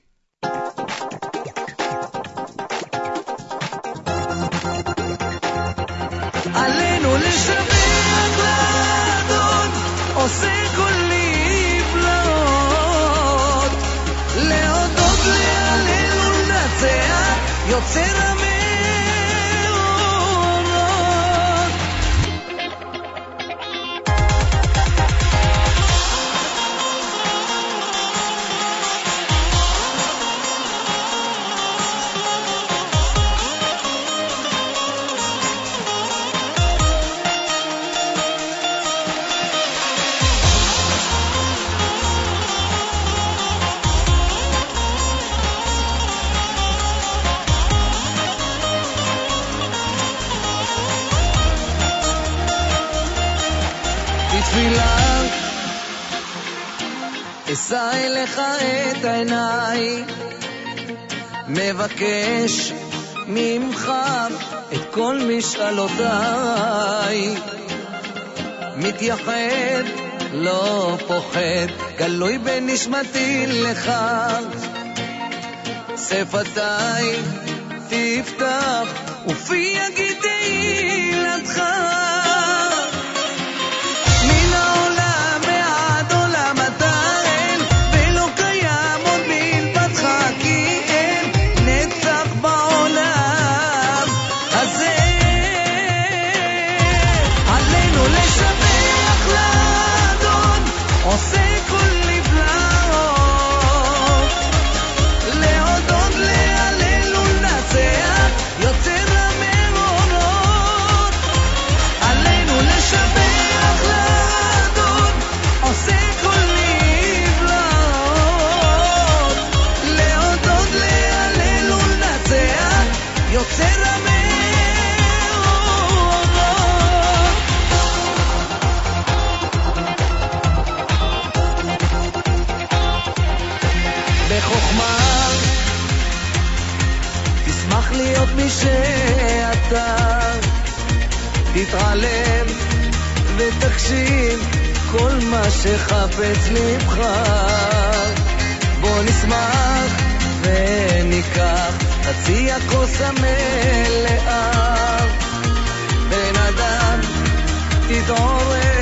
משאלותיי מתייחד, לא פוחד, גלוי בנשמתי לך. שפתיי תפתח ופי יגיד תהילתך כל מה שחפץ לבך. בוא נשמח וניקח חצי הכוס המלאה. בן אדם תתעורר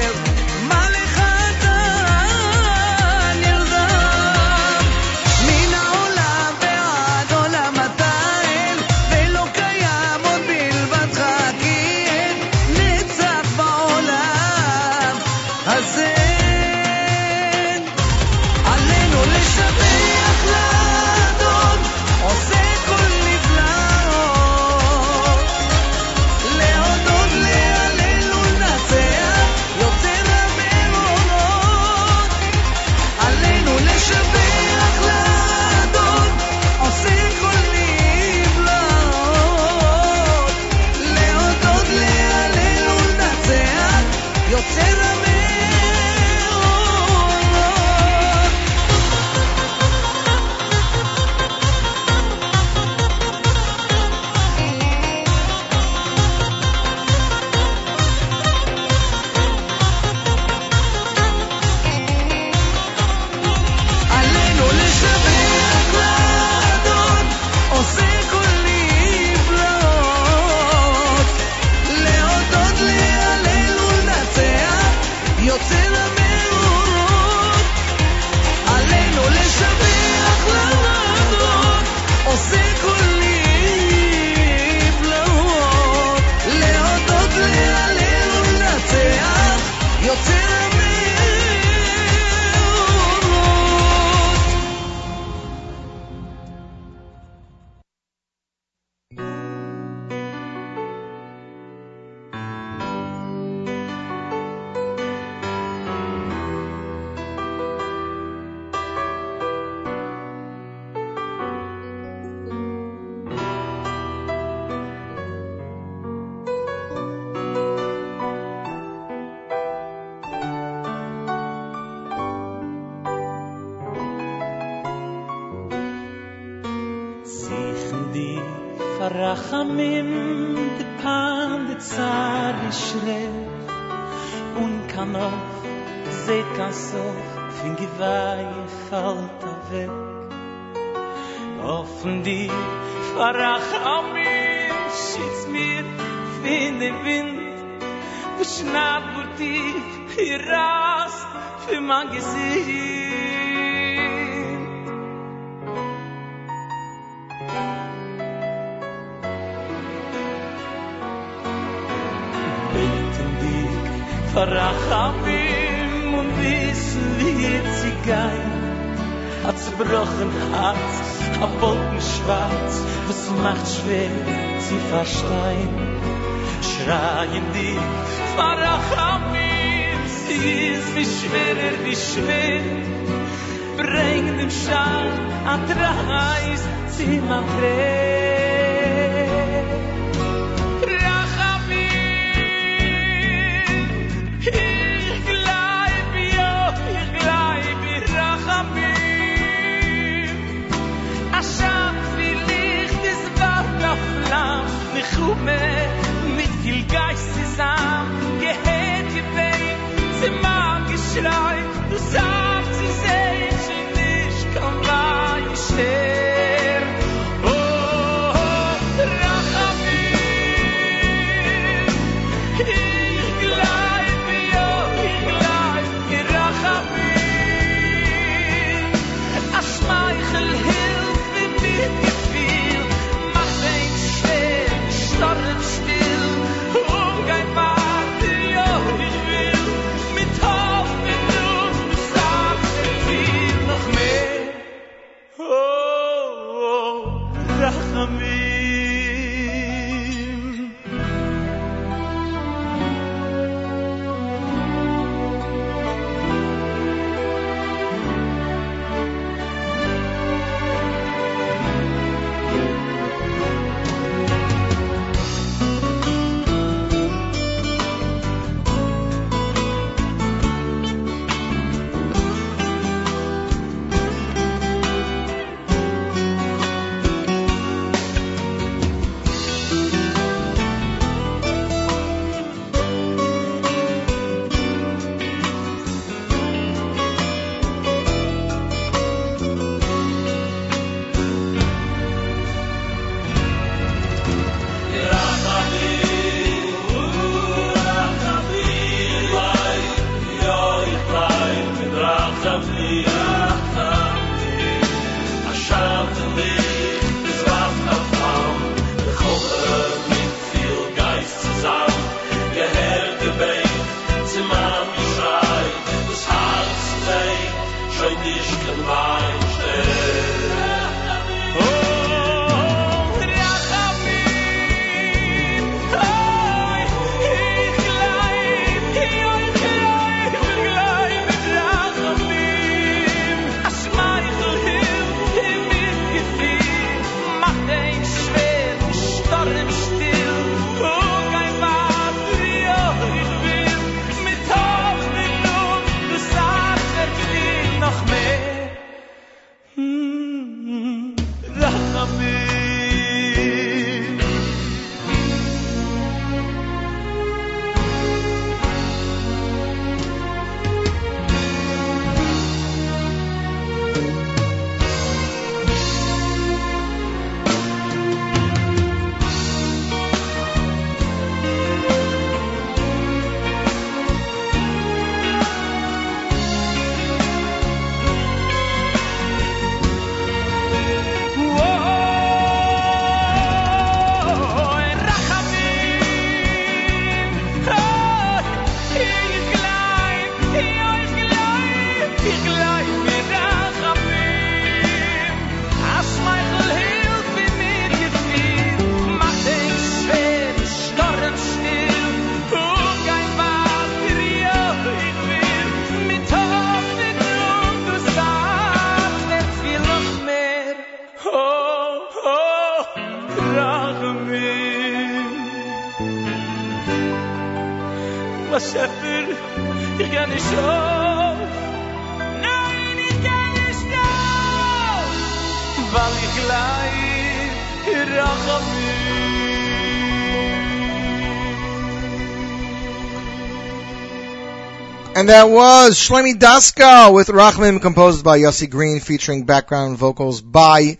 And that was Shloime Daskal with Rachman, composed by Yossi Green featuring background vocals by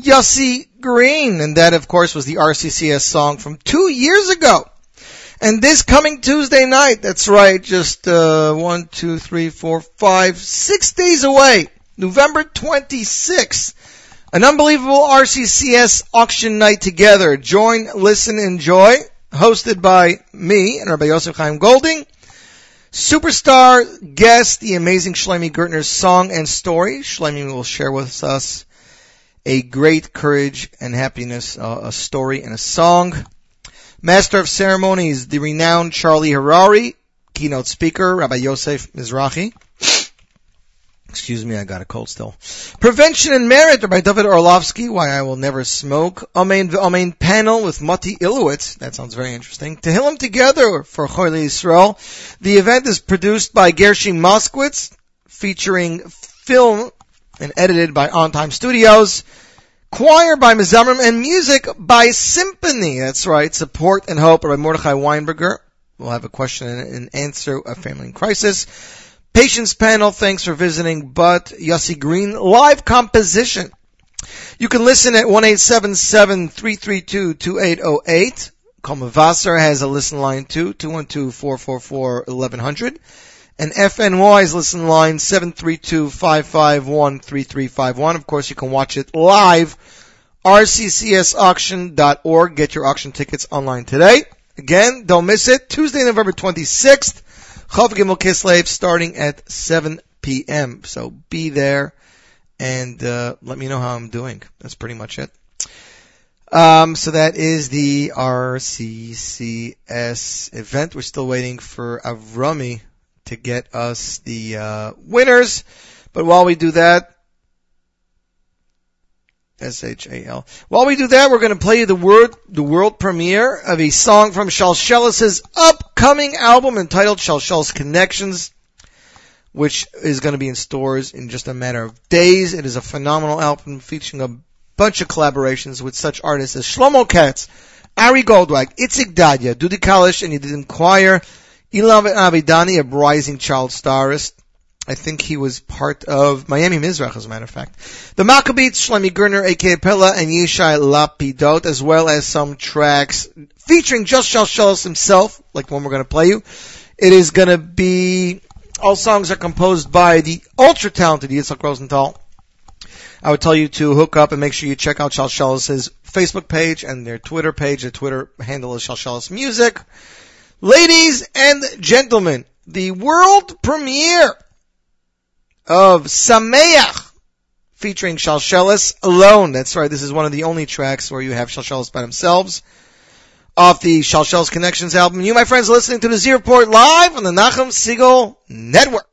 Yossi Green. And that of course was the RCCS song from two years ago. And this coming Tuesday night, that's right, just uh, one, two, three, four, five, six days away, November 26th, an unbelievable RCCS auction night together. Join, listen, enjoy, hosted by me and Rabbi Yosef Chaim Golding. Superstar guest, the amazing Shloime Gertner's song and story. Shloime will share with us a great courage and happiness, uh, a story and a song. Master of Ceremonies, the renowned Charlie Harari, keynote speaker, Rabbi Yosef Mizrahi. Excuse me, I got a cold still. Prevention and Merit, by David Orlofsky, Why I Will Never Smoke. Amen, Amen panel with Mati Ilowitz. That sounds very interesting. Tehillim Together for Choyle Yisrael. The event is produced by Gershie Moskowitz, featuring film and edited by On Time Studios. Choir by Mezamrim and music by Symphony. That's right. Support and hope by Mordechai Weinberger. We'll have a question and answer a Family Crisis. Patience panel, thanks for visiting, but Yossi Green live composition. You can listen at 1-877-332-2808. Kol Mevaser has a listen line too, 212-444-1100. And FNY's listen line 732-551-3351. Of course, you can watch it live. rccsauction.org. Get your auction tickets online today. Again, don't miss it. Tuesday, November 26th. Chaf Gimel Kislev starting at 7 p.m. So be there and uh, let me know how I'm doing. That's pretty much it. Um, so that is the RCCS event. We're still waiting for Avrami to get us the uh, winners. But while we do that, S-H-A-L. While we do that, we're going to play the world, the world premiere of a song from Shalsheles' upcoming album entitled Shalsheles Connections, which is going to be in stores in just a matter of days. It is a phenomenal album featuring a bunch of collaborations with such artists as Shlomo Katz, Ari Goldwag, Itzik Dadya, Dudi Kalish, and did inquire, Ilan Avidani, a rising child starist. I think he was part of Miami Mizrach, as a matter of fact. The Maccabees, Shlomi Gerner, aka Pella, and Yishai Lapidot, as well as some tracks featuring just Shalsheles himself, like the one we're going to play you. It is going to be, all songs are composed by the ultra talented Yitzhak Rosenthal. I would tell you to hook up and make sure you check out Shalsheles' Facebook page and their Twitter page. Their Twitter handle is Shalsheles Music. Ladies and gentlemen, the world premiere of Sameach featuring Shalsheles alone. That's right. This is one of the only tracks where you have Shalsheles by themselves off the Shalsheles Connections album. You, my friends, are listening to the Z Report live on the Nachum Segal Network.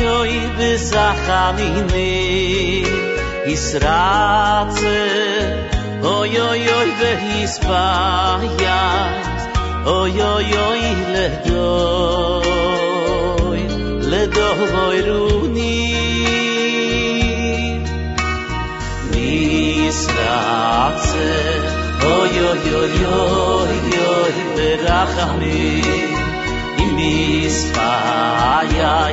yoy be sahamine israce oy oy oy ve hispaya oy oy oy le do le do runi. Israce oy oy oy oy oy ve rahamine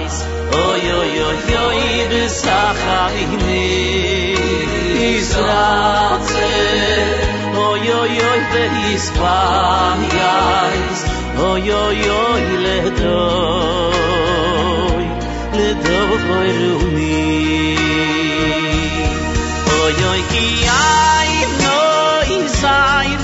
Is Oy oy oy oy besachamini Nisratze Oy oy oy behisbayais Oy oy oy ledoy Ledoy runi Oy oy ki ay no izayn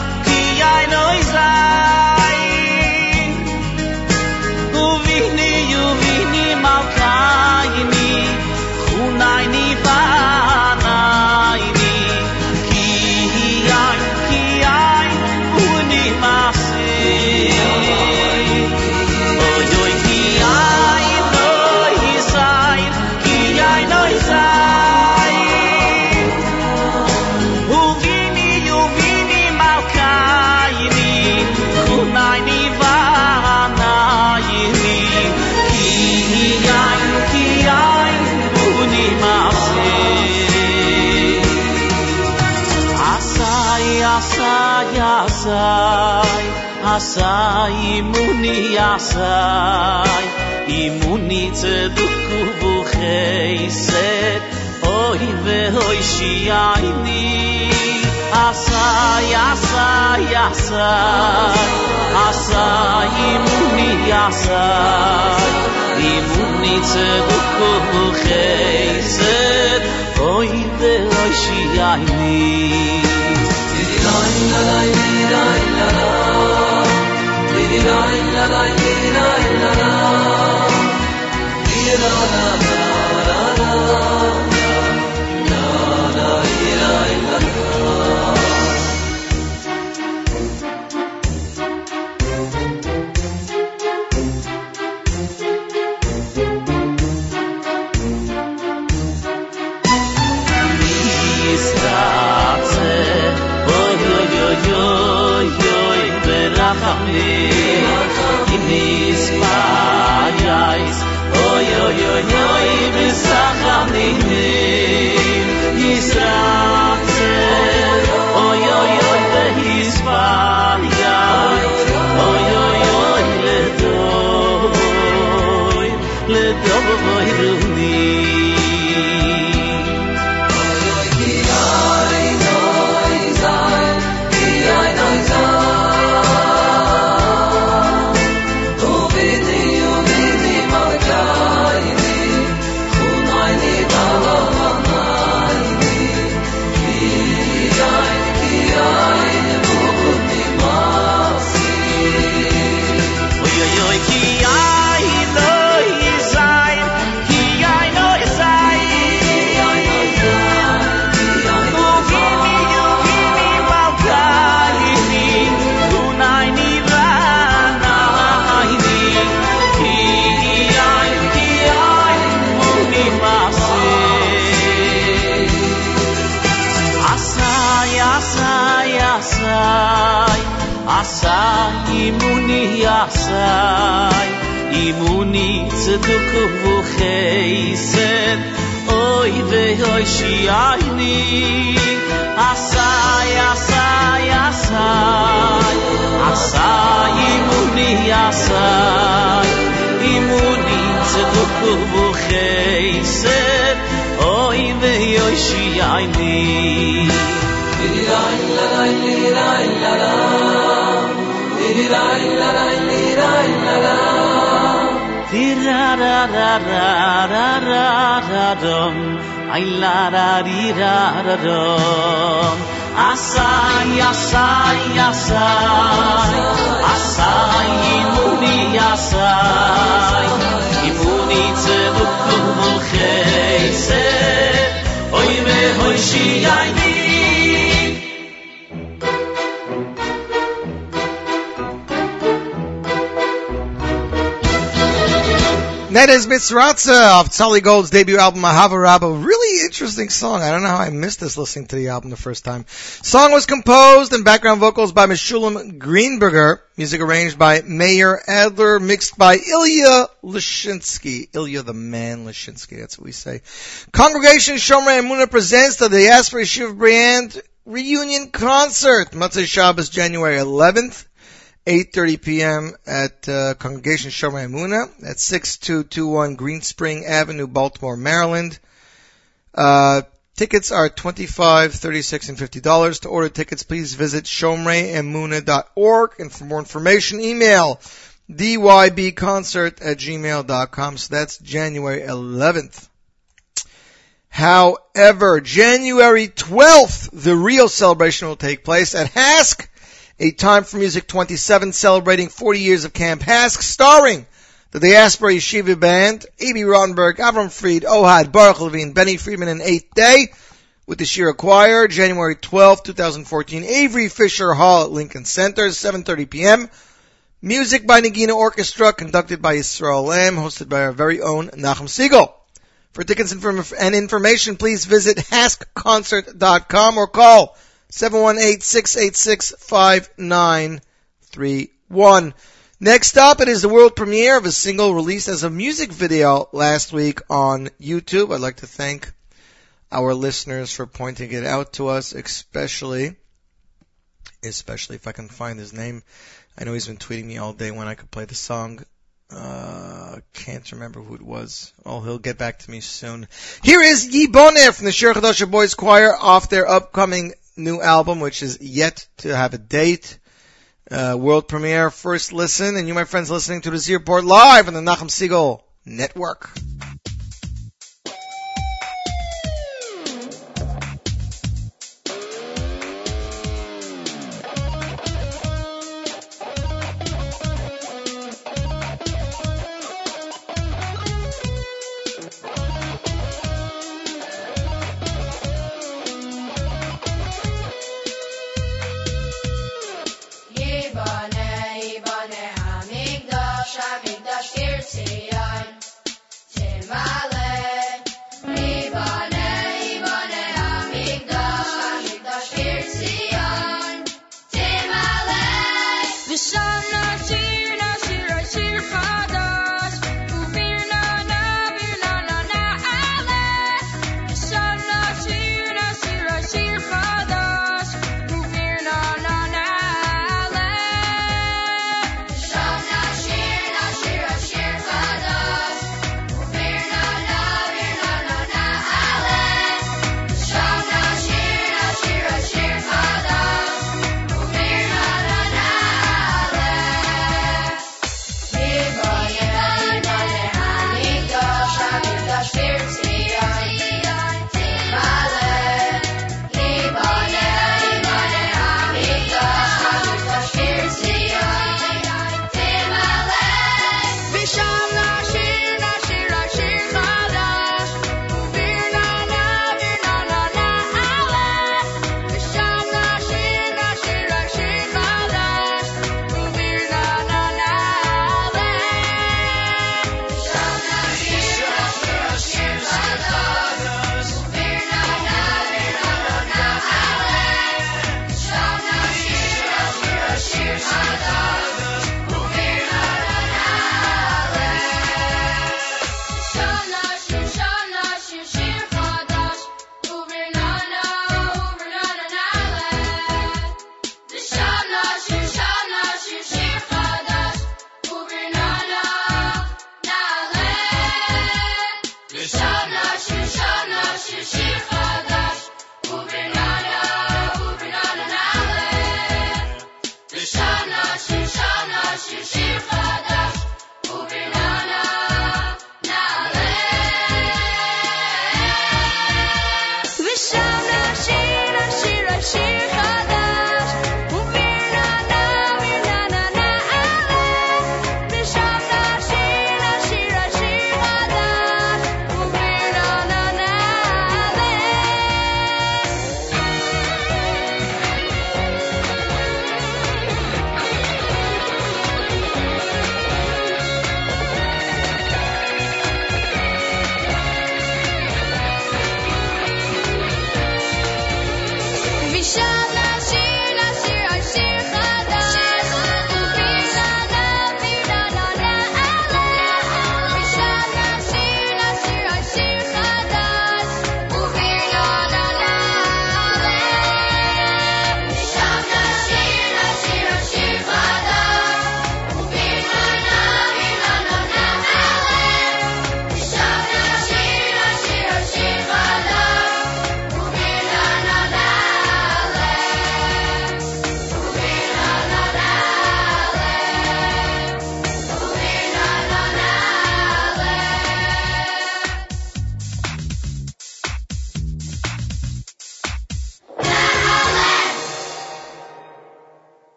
sai muni yasai imuni bu duku buheiset oi ve oi shiai ni asai asai asai asai imuni yasai imuni ze duku buheiset oi ve oi shiai ni Oh, Yeah. nis vajais oy oy oy oy bis a khamnim yisrael. עשה אימוני יעשה אימוני צדוק וחסד אוי ואוי שיעני עשה עשה עשה עשה אימוני יעשה אימוני צדוק וחסד אוי ואוי שיעני Ilai la la ilai la ra ra ra ra ra ra ra dom ai la ra ri ra ra dom asai asai asai asai i asai i mu ni ze me hoy shi That is Mitzratza of Tzali Gold's debut album, Ahava Rabba. Really interesting song. I don't know how I missed this listening to the album the first time. Song was composed and background vocals by Meshulam Greenberger. Music arranged by Mayer Adler, mixed by Ilya Lashinsky. Ilya the man Lashinsky, that's what we say. Congregation Shomrei Amuna presents the Diaspora Yeshiva Band reunion concert. Motzei Shabbos, January 11th. 8:30 p.m. at uh, Congregation Shomer Emuna at 6221 Green Spring Avenue, Baltimore, Maryland. Uh, tickets are $25, 36, and 50 dollars. To order tickets, please visit shomreemuna.org, and for more information, email dybconcert at gmail.com. So that's January 11th. However, January 12th, the real celebration will take place at HASC a Time for Music 27 celebrating 40 years of Camp HASC, starring the Diaspora Yeshiva Band, Abie Rotenberg, Avram Fried, Ohad, Baruch Levine, Benny Friedman, and Eighth Day, with the Shira Choir, January 12, 2014, Avery Fisher Hall at Lincoln Center, 7.30 p.m. Music by Nagina Orchestra, conducted by Yisrael Lamm, hosted by our very own Nachum Segal. For tickets and information, please visit haskconcert.com or call 718-686-5931. Next up, it is the world premiere of a single released as a music video last week on YouTube. I'd like to thank our listeners for pointing it out to us, especially, especially if I can find his name. I know he's been tweeting me all day when I could play the song. Uh, can't remember who it was. Oh, he'll get back to me soon. Here is Yiboneh from the Shir Boys Choir off their upcoming new album, which is yet to have a date. Uh, world premiere, first listen, and you, my friends, listening to the Z Report live on the Nachum Segal Network.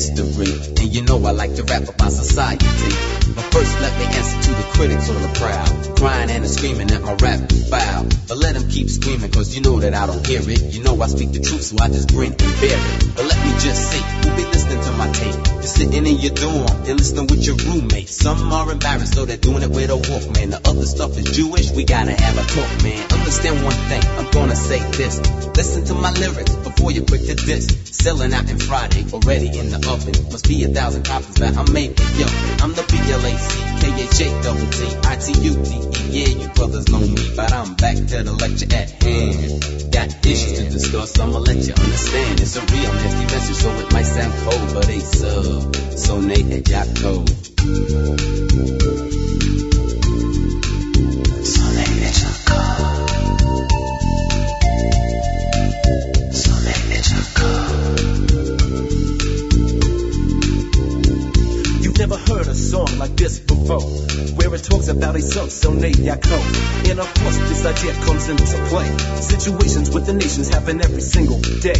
History. And you know I like to rap about society. But first let me answer to the critics on the prowl. Crying and screaming at my rap foul. But let them keep screaming cause you know that I don't hear it. You know I speak the truth so I just grin and bear it. But let me just say, who be listening to my tape? You're sitting in your dorm, you're listening with your roommate. Some are embarrassed so they're doing it with a Walkman. The other stuff is Jewish, we gotta have a talk, man. Understand one thing, I'm gonna say this. Listen to my lyrics before you quick to diss. Selling out in Friday, already in the Must be a thousand copies that I'm making. Yo, I'm the B-L-A-C-K-H-A double T I-T-U-D-E. Yeah, you brothers know me, but I'm back to the lecture at hand. Got issues to discuss, I'ma let you understand. It's a real nasty message, so it might sound cold, but they sub. So Nate and Jocko. You've never heard a song like this before, where it talks about a son, so Yako. And of course, this idea comes into play. Situations with the nations happen every single day.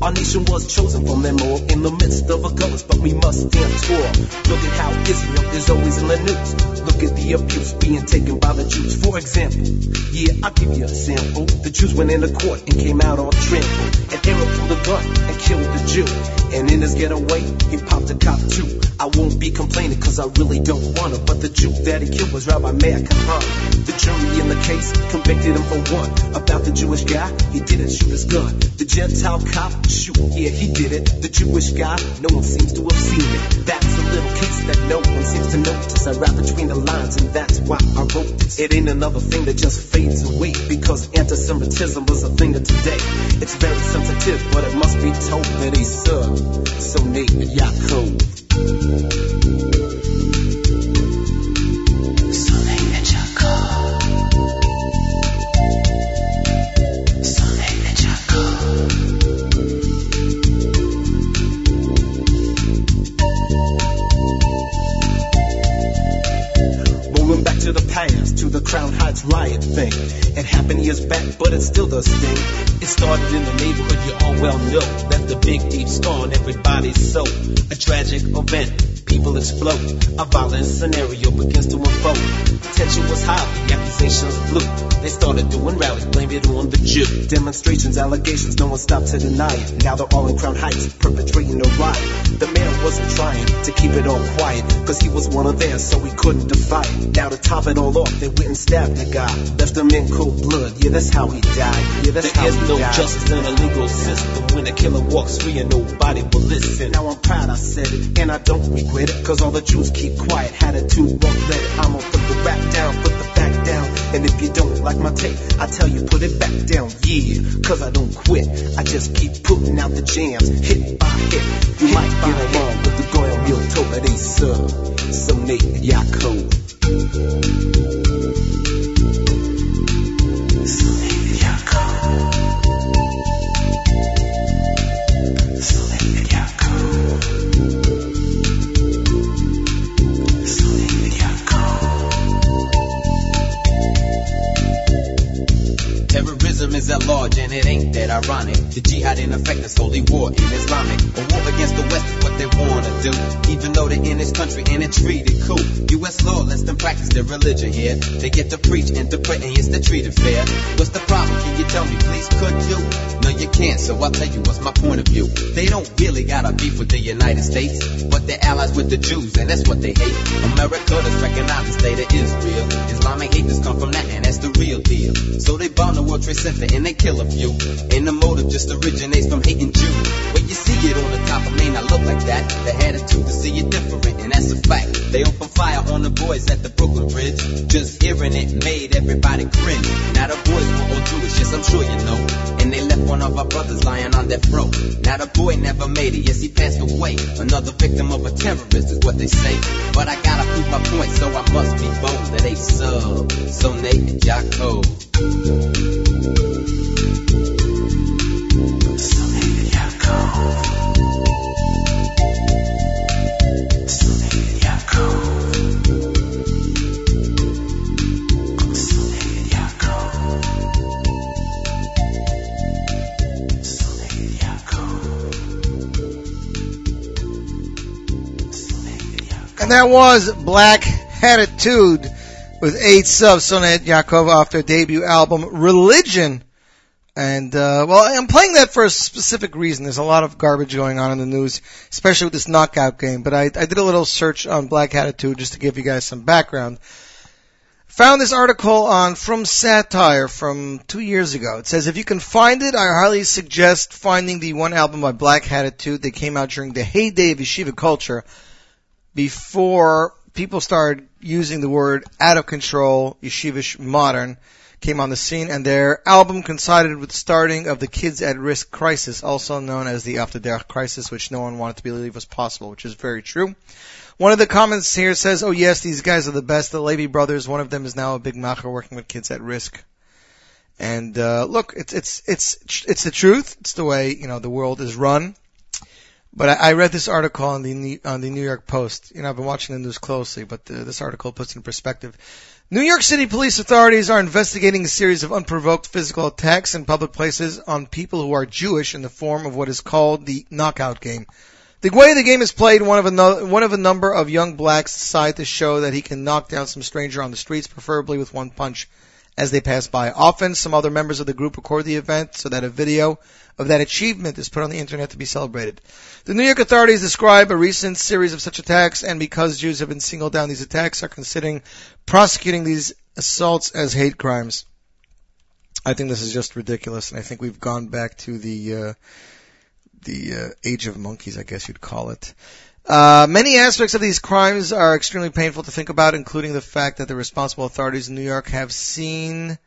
Our nation was chosen from them all in the midst of a ghost, but we must stand tall. Look at how Israel is always in the news. Look at the abuse being taken by the Jews. For example, yeah, I'll give you a sample. The Jews went into court and came out all trampled. And Aaron from the gun and killed the Jew. And in his getaway, he popped a cop too. I won't be complaining cause I really don't wanna, but the Jew that he killed was Rabbi Meir Kahane. The jury in the case convicted him for one. About the Jewish guy, he didn't shoot his gun. The Gentile cop, shoot, yeah, he did it. The Jewish guy, no one seems to have seen it. That's a little case that no one seems to notice. I rap between the lines and that's why I wrote this. It ain't another thing that just fades away because anti-Semitism was a thing of today. It's very sensitive, but it must be told that he's sub. So Nate Yaakov. The Crown Heights riot thing. It happened years back, but it still does sting. It started in the neighborhood, you all well know. Left a big deep scar on everybody's soul. A tragic event, people explode. A violent scenario begins to unfold. Tension was high, the accusations flew. They started doing rallies, blame it on the Jew. Demonstrations, allegations, no one stopped to deny it. Now they're all in Crown Heights, perpetrating a riot. The man wasn't trying to keep it all quiet, cause he was one of theirs, so he couldn't defy it. Now to top it all off, they went and stabbed the guy. Left him in cold blood, yeah, that's how he died. Yeah, that's there how is he no died. justice in a legal system when a killer walks free and nobody will listen. Now I'm proud I said it, and I don't regret it, cause all the Jews keep quiet. Attitude won't let it. I'ma put the rap down, put the fact down. And if you don't like my tape, I tell you put it back down. Yeah, cause I don't quit. I just keep putting out the jams, hit by hit. You might get along with the Goyim Real Toba, they sub. So Nate Yaakov. Terrorism at large and it ain't that ironic. The jihad in effect is holy war in Islamic. A war against the West is what they wanna do. Even though they're in this country and it's treated cool. U.S. law lets them practice their religion here. They get to preach and to pray and yes, they're treated fair. What's the problem? Can you tell me please? Could you? No, you can't, so I'll tell you what's my point of view. They don't really got a beef with the United States, but they're allies with the Jews and that's what they hate. America does recognize the state of Israel. Islamic haters come from that and that's the real deal. So they bomb the World Trade Center and they kill a few. And the motive just originates from hating Jews. When you see it on the top, it may not look like that. The attitude to see it different, and that's a fact. They open fire on the boys at the Brooklyn Bridge. Just hearing it made everybody cringe. Now the boys were all Jewish, yes, I'm sure you know. And they left one of our brothers lying on death row. Now the boy never made it, yes, he passed away. Another victim of a terrorist is what they say. But I gotta prove my point, so I must be bold that they sub. So Nate and Jocko. And that was Black Attitude with eight subs, Sonet Yakov, off their debut album Religion. And, uh, well, I'm playing that for a specific reason. There's a lot of garbage going on in the news, especially with this knockout game. But I, I did a little search on Black Attitude just to give you guys some background. Found this article on Frum Satire from two years ago. It says, if you can find it, I highly suggest finding the one album by Black Attitude that came out during the heyday of yeshiva culture before people started using the word out of control, yeshivish modern, came on the scene, and their album coincided with the starting of the Kids at Risk crisis, also known as the After Derech crisis, which no one wanted to believe was possible, which is very true. One of the comments here says, "Oh yes, these guys are the best. The Levy brothers. One of them is now a big macher working with Kids at Risk." And uh, look, it's it's it's it's the truth. It's the way you know the world is run. But I, I read this article on the on the New York Post. You know, I've been watching the news closely, but uh, this article puts in perspective. New York City police authorities are investigating a series of unprovoked physical attacks in public places on people who are Jewish in the form of what is called the knockout game. The way the game is played, one of a one of a number of young blacks decide to show that he can knock down some stranger on the streets, preferably with one punch, as they pass by. Often, some other members of the group record the event so that a video of that achievement is put on the internet to be celebrated. The New York authorities describe a recent series of such attacks, and because Jews have been singled down these attacks, are considering prosecuting these assaults as hate crimes. I think this is just ridiculous, and I think we've gone back to the uh, the uh, age of monkeys, I guess you'd call it. Uh, many aspects of these crimes are extremely painful to think about, including the fact that the responsible authorities in New York have seen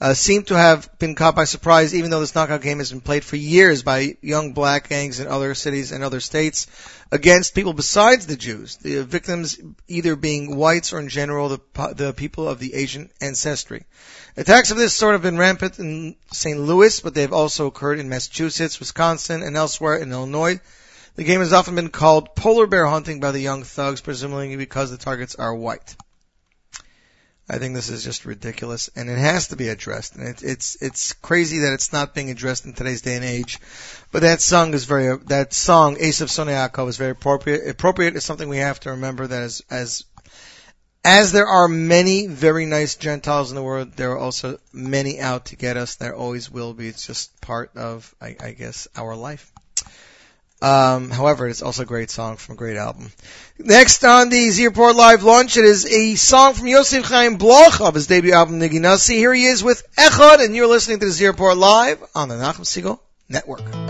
uh, seem to have been caught by surprise, even though this knockout game has been played for years by young black gangs in other cities and other states against people besides the Jews. The victims either being whites or in general the, the people of the Asian ancestry. Attacks of this sort have been rampant in St. Louis, but they have also occurred in Massachusetts, Wisconsin, and elsewhere in Illinois. The game has often been called polar bear hunting by the young thugs, presumably because the targets are white. I think this is just ridiculous, and it has to be addressed. And it, it's it's crazy that it's not being addressed in today's day and age. But that song is very that song Ace of Soneako is very appropriate. Appropriate is something we have to remember that as as as there are many very nice Gentiles in the world, there are also many out to get us. There always will be. It's just part of, I, I guess, our life. Um, however, it's also a great song from a great album. Next on the Z Report Live launch, it is a song from Yosef Chaim Bloch of his debut album Nigi Nasi. Here he is with Echad, and you're listening to the Z Report Live on the Nachum Segal Network.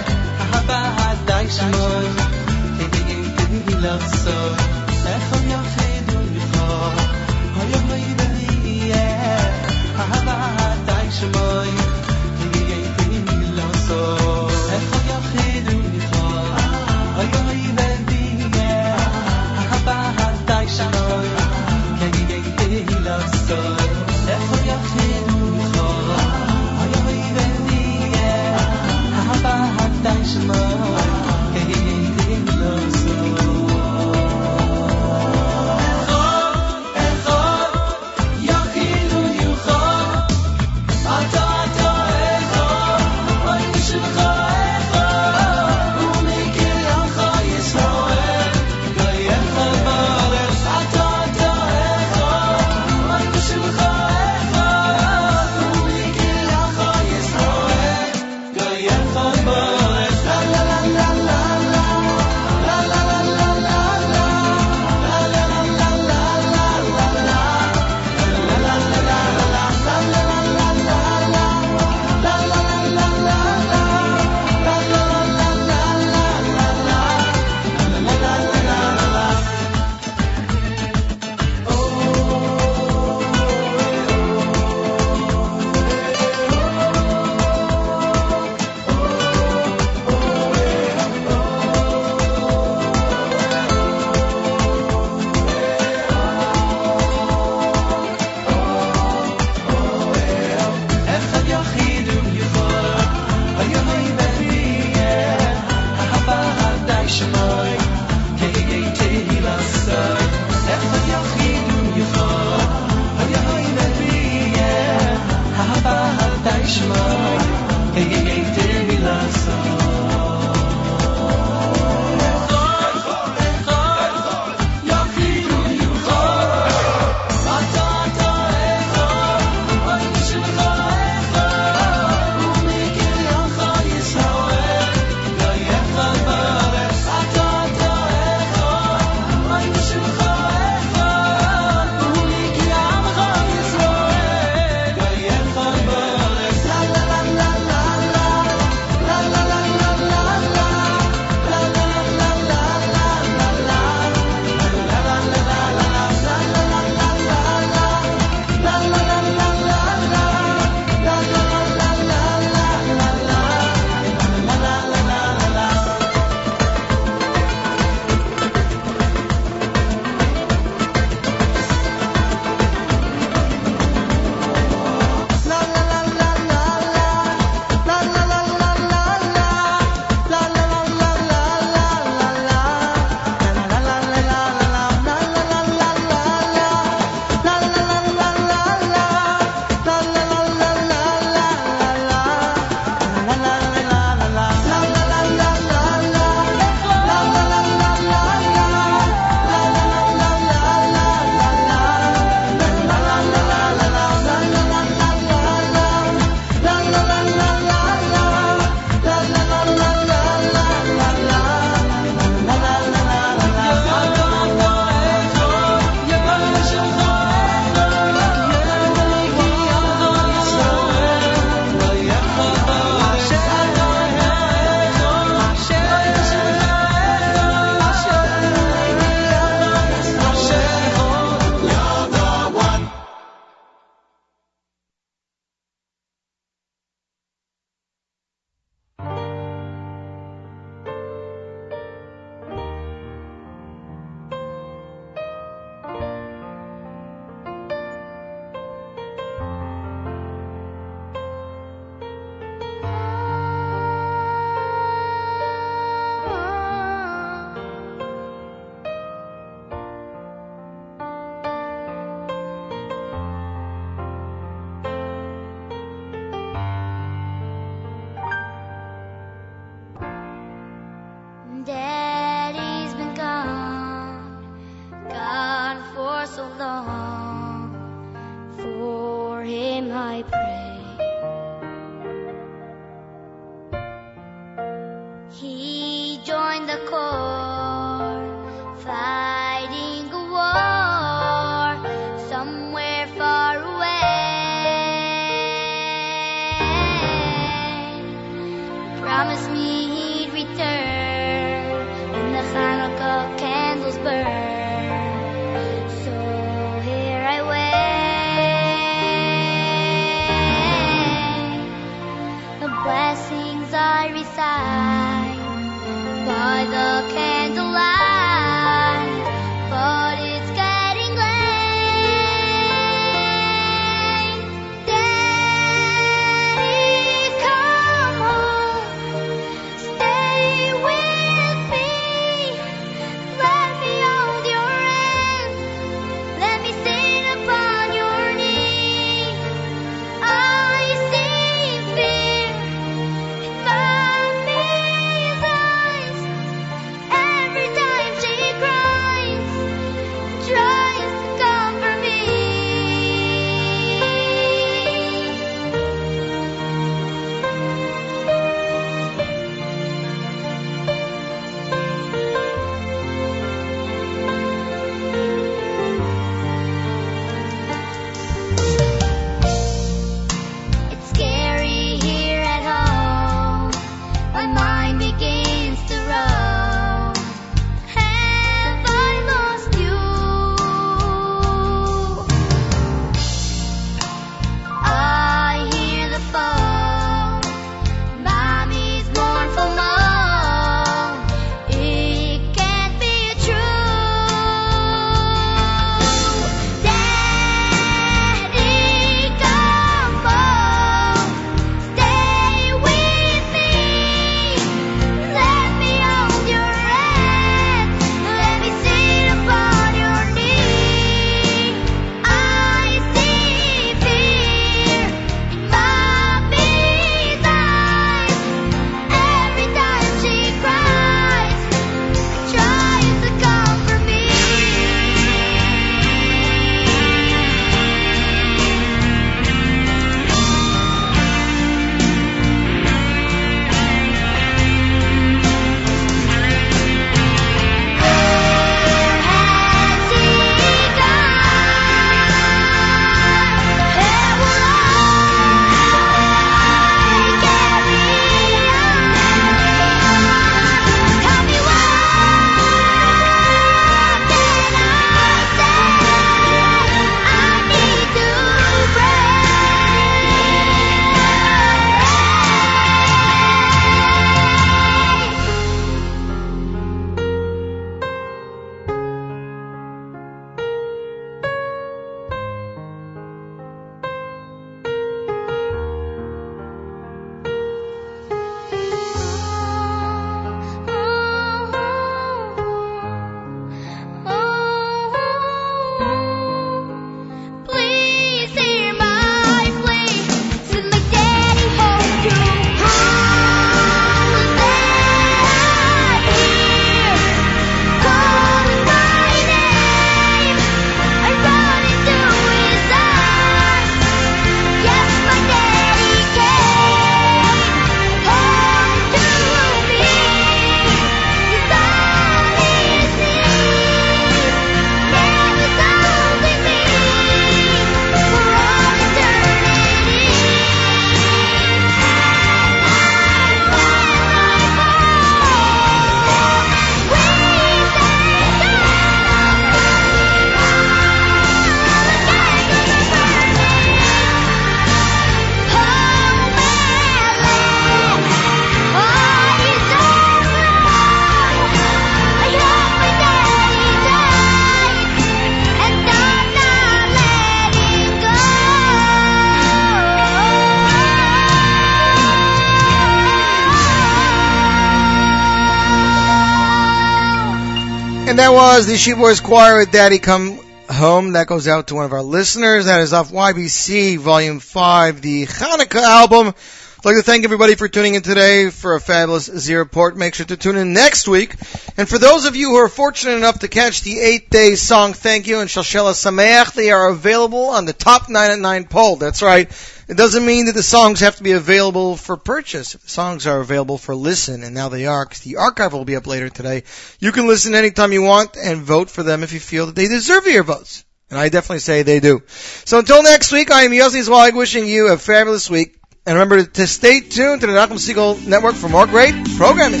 And that was the Yeshiva Boys Choir with Daddy Come Home. That goes out to one of our listeners. That is off YBC Volume 5, the Hanukkah album. I'd like to thank everybody for tuning in today for a fabulous Z Report. Make sure to tune in next week. And for those of you who are fortunate enough to catch the 8th Day song Thank You and Shalshela Sameach, they are available on the top 9 at 9 poll. That's right. It doesn't mean that the songs have to be available for purchase. If the songs are available for listen, and now they are, because the archive will be up later today, you can listen anytime you want and vote for them if you feel that they deserve your votes. And I definitely say they do. So until next week, I am Yossi Zweig wishing you a fabulous week. And remember to stay tuned to the Nachum Segal Network for more great programming.